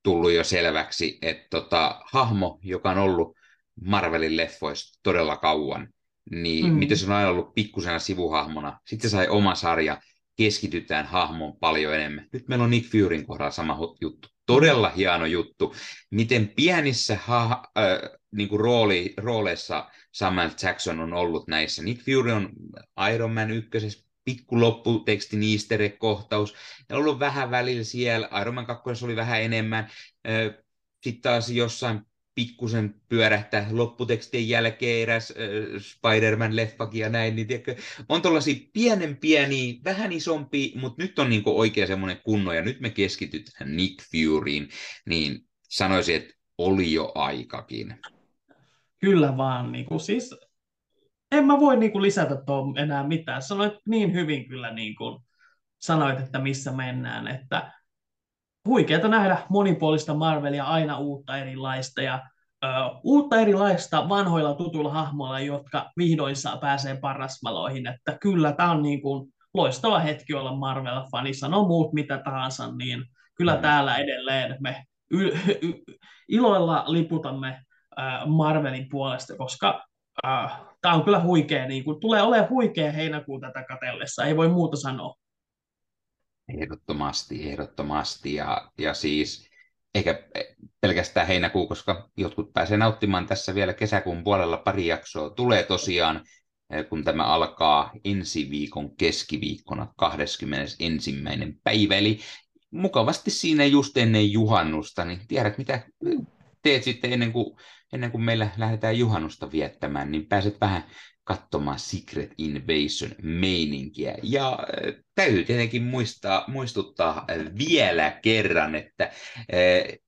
tullut jo selväksi, että tota, hahmo, joka on ollut Marvelin leffoissa todella kauan, niin mm. miten se on aina ollut pikkusena sivuhahmona, sitten se sai oma sarja, keskitytään hahmoon paljon enemmän. Nyt meillä on Nick Furyn kohdalla sama juttu. Todella hieno juttu, miten pienissä ha- äh, niin kuin rooli, rooleissa Samuel Jackson on ollut näissä. Nick Fury on Iron Man ykkösessä pikku lopputekstin easter kohtaus Ja ollut vähän välillä siellä. Iron Man 2 oli vähän enemmän. Sitten taas jossain pikkusen pyörähtää lopputekstien jälkeen eräs äh, Spider-Man-leffakin ja näin, niin tiedätkö, on tuollaisia pienen pieniä, vähän isompi, mutta nyt on niinku oikein semmoinen kunno, ja nyt me keskitytään Nick Furyin, niin sanoisin, että oli jo aikakin. Kyllä vaan, niin kuin, siis en mä voi niin kuin, lisätä tuohon enää mitään. Sanoit niin hyvin kyllä, niin kuin, sanoit, että missä mennään, että huikeata nähdä monipuolista Marvelia, aina uutta erilaista ja ö, uutta erilaista vanhoilla tutuilla hahmoilla, jotka vihdoin saa pääsee parasvaloihin, että kyllä tämä on niin kuin loistava hetki olla Marvel-fani, sano muut mitä tahansa, niin kyllä mm. täällä edelleen me y- y- iloilla liputamme Marvelin puolesta, koska äh, tämä on kyllä huikea, niin kuin, tulee olemaan huikea heinäkuun tätä katellessa, ei voi muuta sanoa. Ehdottomasti, ehdottomasti. Ja, ja siis eikä pelkästään heinäkuu, koska jotkut pääsee nauttimaan tässä vielä kesäkuun puolella pari jaksoa. Tulee tosiaan, eh, kun tämä alkaa ensi viikon keskiviikkona 21. päivä, eli mukavasti siinä just ennen juhannusta, niin tiedät mitä teet sitten ennen kuin, ennen kuin meillä lähdetään juhannusta viettämään, niin pääset vähän katsomaan Secret Invasion-meininkiä. Ja äh, täytyy tietenkin muistaa, muistuttaa vielä kerran, että äh,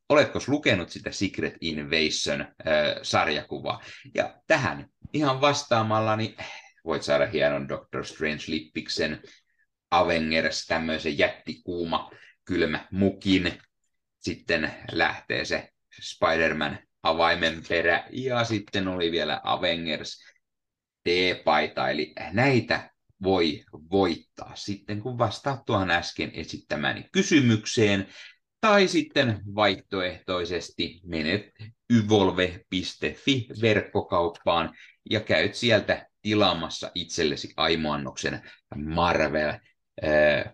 oletko lukenut sitä Secret Invasion-sarjakuvaa? Ja tähän ihan vastaamalla, niin voit saada hienon Doctor Strange-lippiksen, Avengers, tämmöisen jättikuuma kylmä mukin. Sitten lähtee se Spider-Man avaimen perä, ja sitten oli vielä Avengers T-paita, eli näitä voi voittaa. Sitten, kun vastaat tuohon äsken esittämäni kysymykseen, tai sitten vaihtoehtoisesti menet yvolve.fi verkkokauppaan ja käyt sieltä tilaamassa itsellesi aimoannoksen Marvel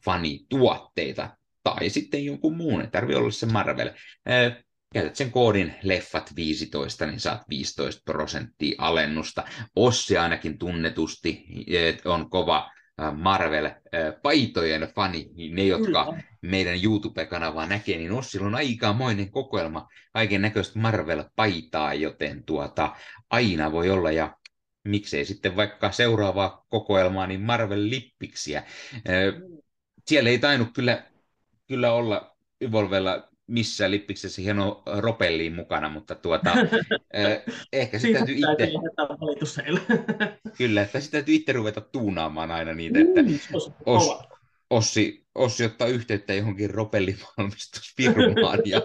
fanituotteita tai sitten jonkun muun, ei tarvitse olla se Marvel käytät sen koodin leffat 15, niin saat 15 prosenttia alennusta. Ossi ainakin tunnetusti on kova Marvel-paitojen fani, niin ne, jotka Kyllä. meidän YouTube-kanavaa näkee, niin Ossilla on aikamoinen kokoelma kaiken näköistä Marvel-paitaa, joten tuota, aina voi olla, ja miksei sitten vaikka seuraavaa kokoelmaa, niin Marvel-lippiksiä. Siellä ei tainnut kyllä, kyllä olla Evolvella missä lippiksessä hieno ropelliin mukana, mutta tuota, eh, ehkä sitä täytyy itse... Kyllä, että sitä täytyy itse ruveta tuunaamaan aina niitä, että mm, os, Ossi, Ossi ottaa yhteyttä johonkin ropellivalmistusfirmaan ja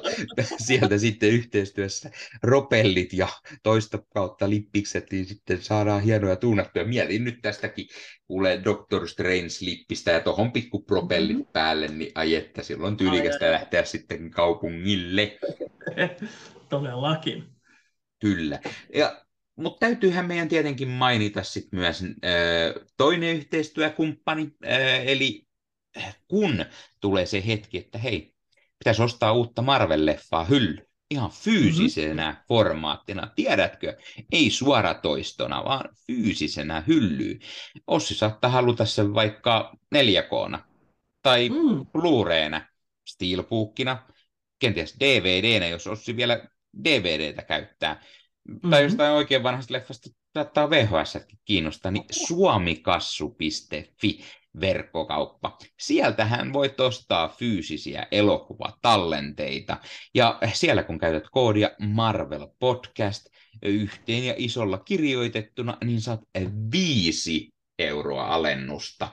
sieltä sitten yhteistyössä ropellit ja toista kautta lippikset, niin sitten saadaan hienoja tuunattuja. Mietin nyt tästäkin, kuulee Doctor Strange-lippistä ja tuohon pikku propellit mm-hmm. päälle, niin ai että silloin tyylikästä lähteä sitten kaupungille. Todellakin. Kyllä. Ja mutta täytyyhän meidän tietenkin mainita sit myös äh, toinen yhteistyökumppani, äh, eli kun tulee se hetki, että hei, pitäisi ostaa uutta Marvel-leffaa hylly, ihan fyysisenä mm-hmm. formaattina, tiedätkö? Ei suoratoistona, vaan fyysisenä hyllyyn. Ossi saattaa haluta sen vaikka 4 k tai mm. Blu-rayna, Steelbookina, kenties DVDnä, jos Ossi vielä DVDtä käyttää. Mm-hmm. Tai jostain oikein vanhasta leffasta saattaa VHS kiinnostaa, niin suomikassu.fi verkkokauppa. Sieltähän voit ostaa fyysisiä elokuvatallenteita. Ja siellä kun käytät koodia Marvel Podcast yhteen ja isolla kirjoitettuna, niin saat viisi euroa alennusta.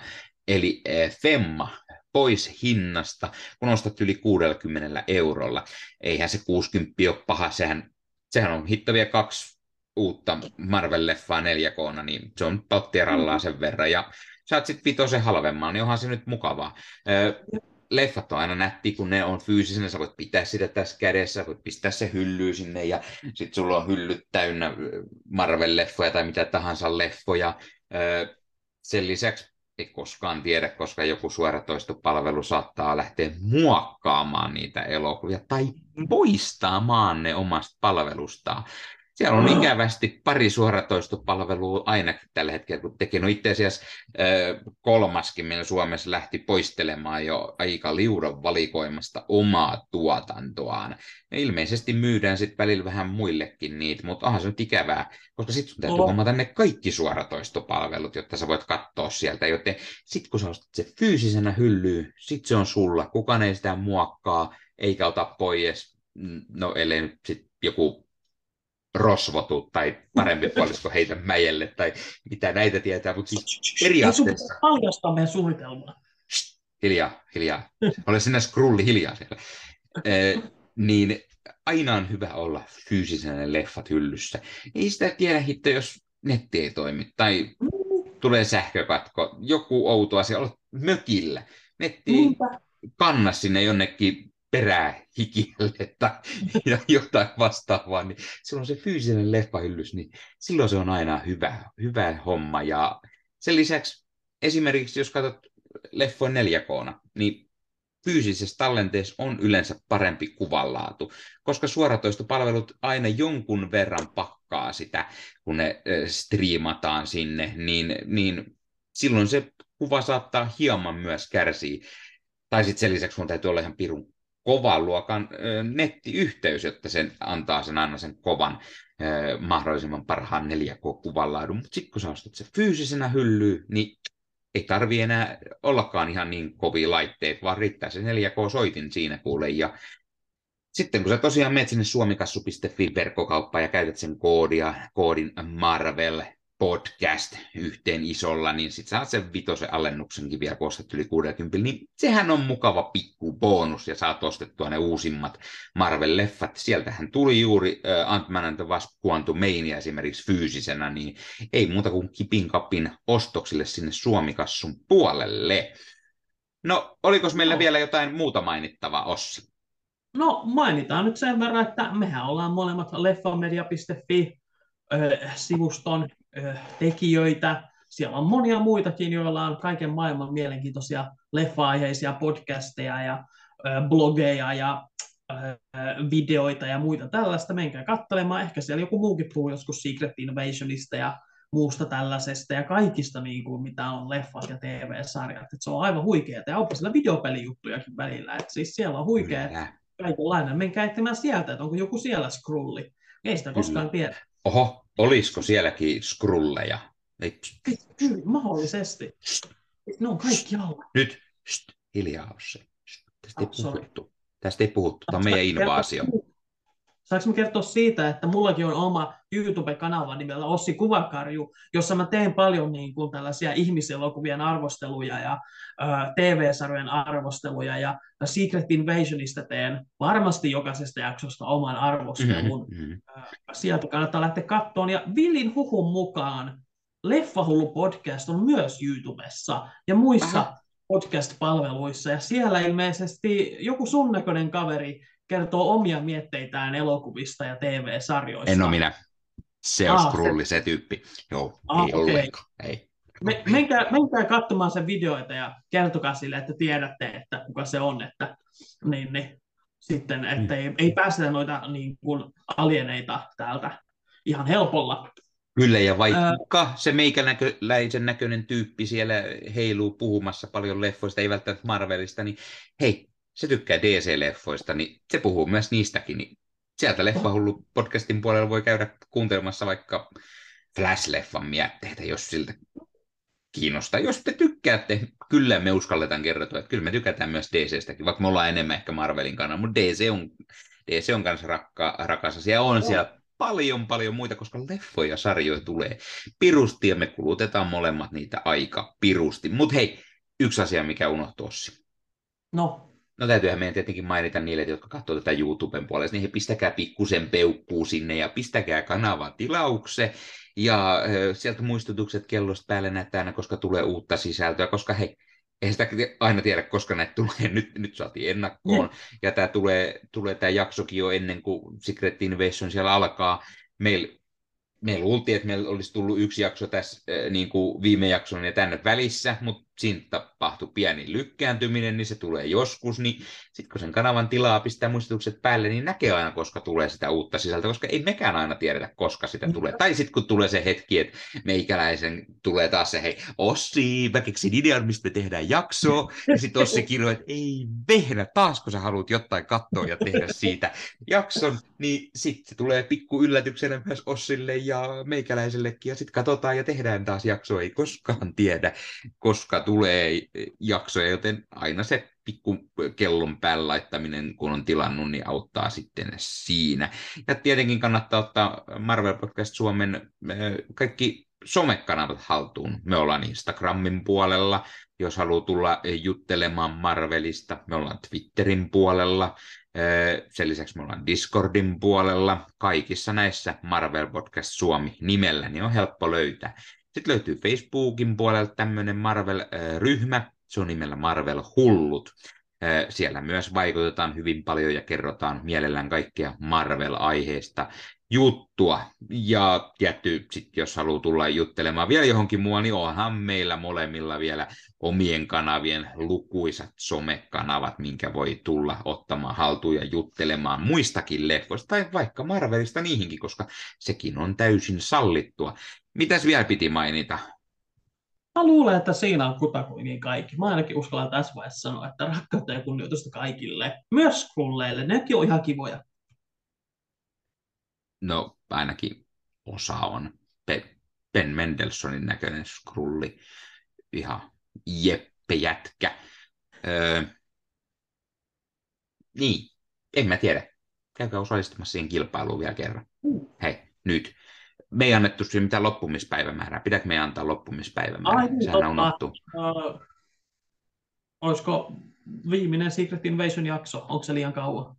Eli eh, Femma pois hinnasta, kun ostat yli 60 eurolla. Eihän se 60 ole paha, sehän, sehän on hittavia kaksi uutta Marvel-leffaa 4K, niin se on palttierallaa sen verran. Ja saat sitten vitosen halvemman, niin onhan se nyt mukavaa. Leffat on aina nätti, kun ne on fyysisenä, sä voit pitää sitä tässä kädessä, voit pistää se hyllyy sinne ja sitten sulla on hyllyt täynnä Marvel-leffoja tai mitä tahansa leffoja. Sen lisäksi ei koskaan tiedä, koska joku suoratoistopalvelu saattaa lähteä muokkaamaan niitä elokuvia tai poistamaan ne omasta palvelustaan. Siellä on ikävästi pari suoratoistopalvelua ainakin tällä hetkellä, kun tekee. No itse asiassa kolmaskin meillä Suomessa lähti poistelemaan jo aika liudan valikoimasta omaa tuotantoaan. Ja ilmeisesti myydään sitten välillä vähän muillekin niitä, mutta onhan se nyt ikävää, koska sitten sun täytyy oh. hommata ne kaikki suoratoistopalvelut, jotta sä voit katsoa sieltä. Joten sitten kun sä ostat se fyysisenä hyllyyn, sitten se on sulla. Kukaan ei sitä muokkaa, eikä ota pois, no ellei nyt sit joku rosvotu tai parempi puolisko heitä mäjelle tai mitä näitä tietää, mutta siis periaatteessa... Paljasta meidän suunnitelmaa. Hiljaa, hiljaa. Ole sinä skrulli hiljaa siellä. Eh, niin aina on hyvä olla fyysisenä leffat hyllyssä. Ei sitä tiedä hitto, jos netti ei toimi tai tulee sähkökatko, joku outo asia, olet mökillä. Netti kanna sinne jonnekin perää hikille tai jotain vastaavaa, niin silloin se fyysinen leffahyllys, niin silloin se on aina hyvä, hyvä homma. Ja sen lisäksi esimerkiksi, jos katsot leffoin 4 k niin fyysisessä tallenteessa on yleensä parempi kuvanlaatu, koska suoratoistopalvelut aina jonkun verran pakkaa sitä, kun ne striimataan sinne, niin, niin silloin se kuva saattaa hieman myös kärsiä. Tai sitten sen lisäksi sun täytyy olla ihan pirun kovan luokan nettiyhteys, jotta sen antaa sen aina sen kovan mahdollisimman parhaan 4K-kuvanlaadun. Mutta sitten kun sä ostat se fyysisenä hyllyyn, niin ei tarvi enää ollakaan ihan niin kovia laitteet, vaan riittää se 4K-soitin siinä kuule. Ja sitten kun sä tosiaan menet sinne suomikassu.fi verkkokauppaan ja käytät sen koodia, koodin Marvel podcast yhteen isolla, niin sit saat sen vitosen alennuksenkin vielä, kun ostat yli 60, niin sehän on mukava pikku bonus, ja saat ostettua ne uusimmat Marvel-leffat. Sieltähän tuli juuri uh, Ant-Man and the Wasp Quantumania esimerkiksi fyysisenä, niin ei muuta kuin kipin kapin ostoksille sinne Suomikassun puolelle. No, oliko meillä no. vielä jotain muuta mainittavaa, Ossi? No, mainitaan nyt sen verran, että mehän ollaan molemmat leffamedia.fi sivuston tekijöitä. Siellä on monia muitakin, joilla on kaiken maailman mielenkiintoisia leffa-aiheisia podcasteja ja blogeja ja videoita ja muita tällaista. Menkää katselemaan. Ehkä siellä joku muukin puhuu joskus Secret Invasionista ja muusta tällaisesta ja kaikista, niin kuin, mitä on leffat ja TV-sarjat. Et se on aivan huikeaa. Ja onpa siellä videopelijuttujakin välillä. Et siis siellä on huikea kaikenlainen. Menkää etsimään sieltä, että onko joku siellä scrolli. Ei sitä koskaan tiedä. Oho, Olisiko sielläkin skrulleja? Ei. Kyllä, mahdollisesti. Ne on kaikki alla. Nyt, Shht, hiljaa ole se. Tästä ei oh, puhuttu. Tästä ei puhuttu. Tämä on meidän invaasio. Saanko mä kertoa siitä, että mullakin on oma YouTube-kanava nimellä Ossi Kuvakarju, jossa mä teen paljon niin kuin tällaisia ihmiselokuvien arvosteluja ja äh, TV-sarjojen arvosteluja ja Secret Invasionista teen varmasti jokaisesta jaksosta oman arvostelun. Mm-hmm. Äh, sieltä kannattaa lähteä kattoon. Ja Villin huhun mukaan Leffahullu podcast on myös YouTubessa ja muissa Aha. podcast-palveluissa. Ja siellä ilmeisesti joku sun näköinen kaveri kertoo omia mietteitään elokuvista ja TV-sarjoista. En ole minä. Se on ah, Skrulli, se... tyyppi. Joo, ah, ei okay. ollenkaan. Ei. Me, menkää, menkää katsomaan sen videoita ja kertokaa sille, että tiedätte, että kuka se on, että niin, niin, sitten, että mm. ei, ei päästetä noita niin kuin, alieneita täältä ihan helpolla. Kyllä, ja vaikka Ää... se meikäläisen näköinen tyyppi siellä heiluu puhumassa paljon leffoista, ei välttämättä Marvelista, niin hei, se tykkää DC-leffoista, niin se puhuu myös niistäkin. Niin sieltä Leffahullu podcastin puolella voi käydä kuuntelemassa vaikka Flash-leffan mietteitä, jos siltä kiinnostaa. Jos te tykkäätte, kyllä me uskalletaan kertoa, että kyllä me tykätään myös DCstäkin, vaikka me ollaan enemmän ehkä Marvelin kannalla, mutta DC on, DC on kanssa rakka, rakas asia. On no. siellä paljon paljon muita, koska leffoja ja sarjoja tulee pirusti ja me kulutetaan molemmat niitä aika pirusti. Mutta hei, yksi asia, mikä unohtuu No. No täytyyhän meidän tietenkin mainita niille, jotka katsovat tätä YouTuben puolesta, niin he pistäkää pikkusen peukkuu sinne ja pistäkää kanava tilaukseen. Ja sieltä muistutukset kellosta päälle näyttää aina, koska tulee uutta sisältöä, koska hei, eihän sitä aina tiedä, koska näitä tulee. Nyt, nyt saatiin ennakkoon. Ja, ja tämä tulee, tulee tämä jaksokin jo ennen kuin Secret Invasion siellä alkaa. Meillä me luultiin, että meillä olisi tullut yksi jakso tässä niin kuin viime jakson ja tänne välissä, mutta siinä tapahtui pieni lykkääntyminen, niin se tulee joskus, niin sitten kun sen kanavan tilaa pistää muistutukset päälle, niin näkee aina, koska tulee sitä uutta sisältöä, koska ei mekään aina tiedetä, koska sitä tulee. Mm. Tai sitten kun tulee se hetki, että meikäläisen tulee taas se, hei, Ossi, mä keksin idean, mistä me tehdään jaksoa, ja sitten Ossi kirjoittaa, että ei vehnä, taas kun sä haluat jotain katsoa ja tehdä siitä jakson, niin sitten se tulee pikku yllätyksenä myös Ossille ja meikäläisellekin, ja sitten katsotaan ja tehdään taas jaksoa, ei koskaan tiedä, koska tulee jaksoja, joten aina se pikku kellon päällä laittaminen, kun on tilannut, niin auttaa sitten siinä. Ja tietenkin kannattaa ottaa Marvel Podcast Suomen kaikki somekanavat haltuun. Me ollaan Instagramin puolella, jos haluaa tulla juttelemaan Marvelista. Me ollaan Twitterin puolella. Sen lisäksi me ollaan Discordin puolella. Kaikissa näissä Marvel Podcast Suomi nimellä niin on helppo löytää. Sitten löytyy Facebookin puolelta tämmöinen Marvel-ryhmä, se on nimellä Marvel Hullut. Siellä myös vaikutetaan hyvin paljon ja kerrotaan mielellään kaikkea Marvel-aiheesta juttua. Ja tietty, sit jos haluaa tulla juttelemaan vielä johonkin muualle, niin onhan meillä molemmilla vielä omien kanavien lukuisat somekanavat, minkä voi tulla ottamaan haltuun ja juttelemaan muistakin leffoista, tai vaikka Marvelista niihinkin, koska sekin on täysin sallittua. Mitäs vielä piti mainita? Mä luulen, että siinä on kutakuinkin kaikki. Mä ainakin uskallan tässä vaiheessa sanoa, että rakkautta ja kunnioitusta kaikille. Myös skrulleille. Nekin on ihan kivoja. No, ainakin osa on. Ben Mendelssonin näköinen skrulli. Ihan jeppe jätkä. Öö, niin, en mä tiedä. Käykää osallistumassa siihen kilpailuun vielä kerran. Mm. Hei, nyt me ei annettu siihen mitään loppumispäivämäärää. Pitääkö me antaa loppumispäivämäärää? Ai, niin, Sehän unohtuu. Uh, olisiko viimeinen Secret Invasion jakso? Onko se liian kauan?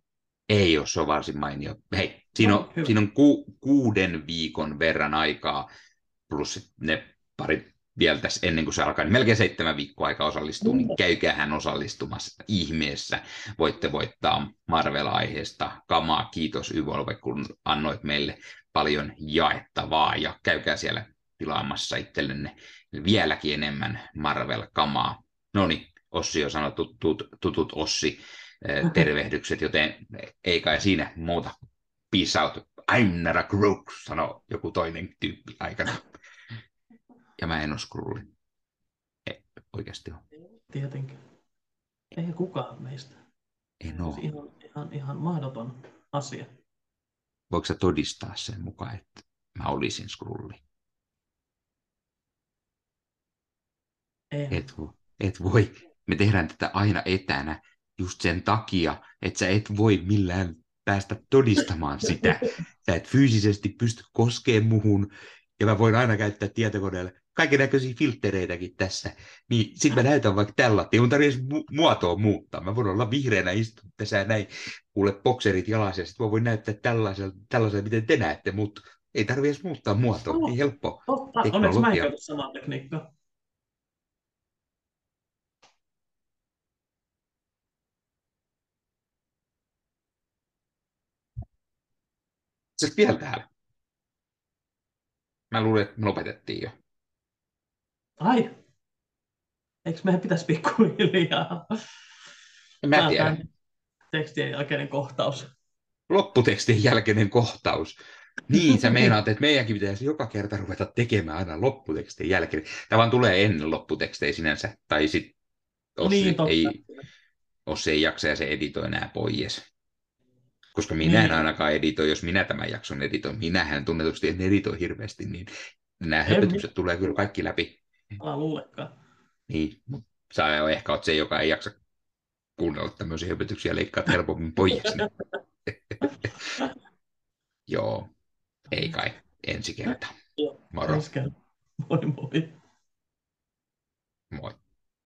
Ei ole, se on varsin mainio. Hei, siinä on, no, siinä on ku, kuuden viikon verran aikaa, plus ne parit vielä tässä ennen kuin se alkaa, niin melkein seitsemän viikkoa aika osallistua, niin käykäähän osallistumassa ihmeessä. Voitte voittaa Marvel-aiheesta kamaa. Kiitos Yvolve, kun annoit meille paljon jaettavaa ja käykää siellä tilaamassa itsellenne vieläkin enemmän Marvel-kamaa. No niin, Ossi on sanonut tutut, tutut Ossi eh, tervehdykset, joten ei kai siinä muuta. Peace out. I'm not a crook, sanoi joku toinen tyyppi aikana. Ja mä en ole skrulli. Ei, oikeasti ole. Tietenkin. Ei kukaan meistä. En ole. Ihan, ihan, ihan mahdoton asia. Voiko sä todistaa sen mukaan, että mä olisin skrulli? Et, et voi. Me tehdään tätä aina etänä just sen takia, että sä et voi millään päästä todistamaan sitä. Sä et fyysisesti pysty koskemaan muhun, ja mä voin aina käyttää tietokoneelle kaiken näköisiä filttereitäkin tässä. Niin sit mä näytän vaikka tällä, ei mun tarvitse mu- muotoa muuttaa. Mä voin olla vihreänä istua tässä näin, kuule bokserit jalassa, ja sit mä voin näyttää tällaisella, tällaisella miten te näette, mutta ei tarvitse edes muuttaa muotoa, oh, niin helppo. Totta, onneksi mä en käytä samaa tekniikkaa. Se vielä täällä. Mä luulen, että me lopetettiin jo. Ai, eikö meidän pitäisi pikkuhiljaa? Mä tiedän. Tekstien jälkeinen kohtaus. Lopputekstin jälkeinen kohtaus. Niin, sä meinaat, että meidänkin pitäisi joka kerta ruveta tekemään aina lopputekstin jälkeen. Tämä vaan tulee ennen lopputekstejä sinänsä. Tai sitten Ossi, niin, ei, Ossi ei jaksa ja se editoi enää pois. Koska minä niin. en ainakaan editoi, jos minä tämän jakson editoin. Minähän tunnetusti en editoi hirveästi, niin nämä höpötykset tulee kyllä kaikki läpi Älä luulekaan. Niin, mutta sä ehkä oot se, joka ei jaksa kuunnella tämmöisiä hypetyksiä leikkaa helpommin pois. Niin- Joo, ei kai, ensi kerta. Moro. Ensi kerta. Moi moi. Moi.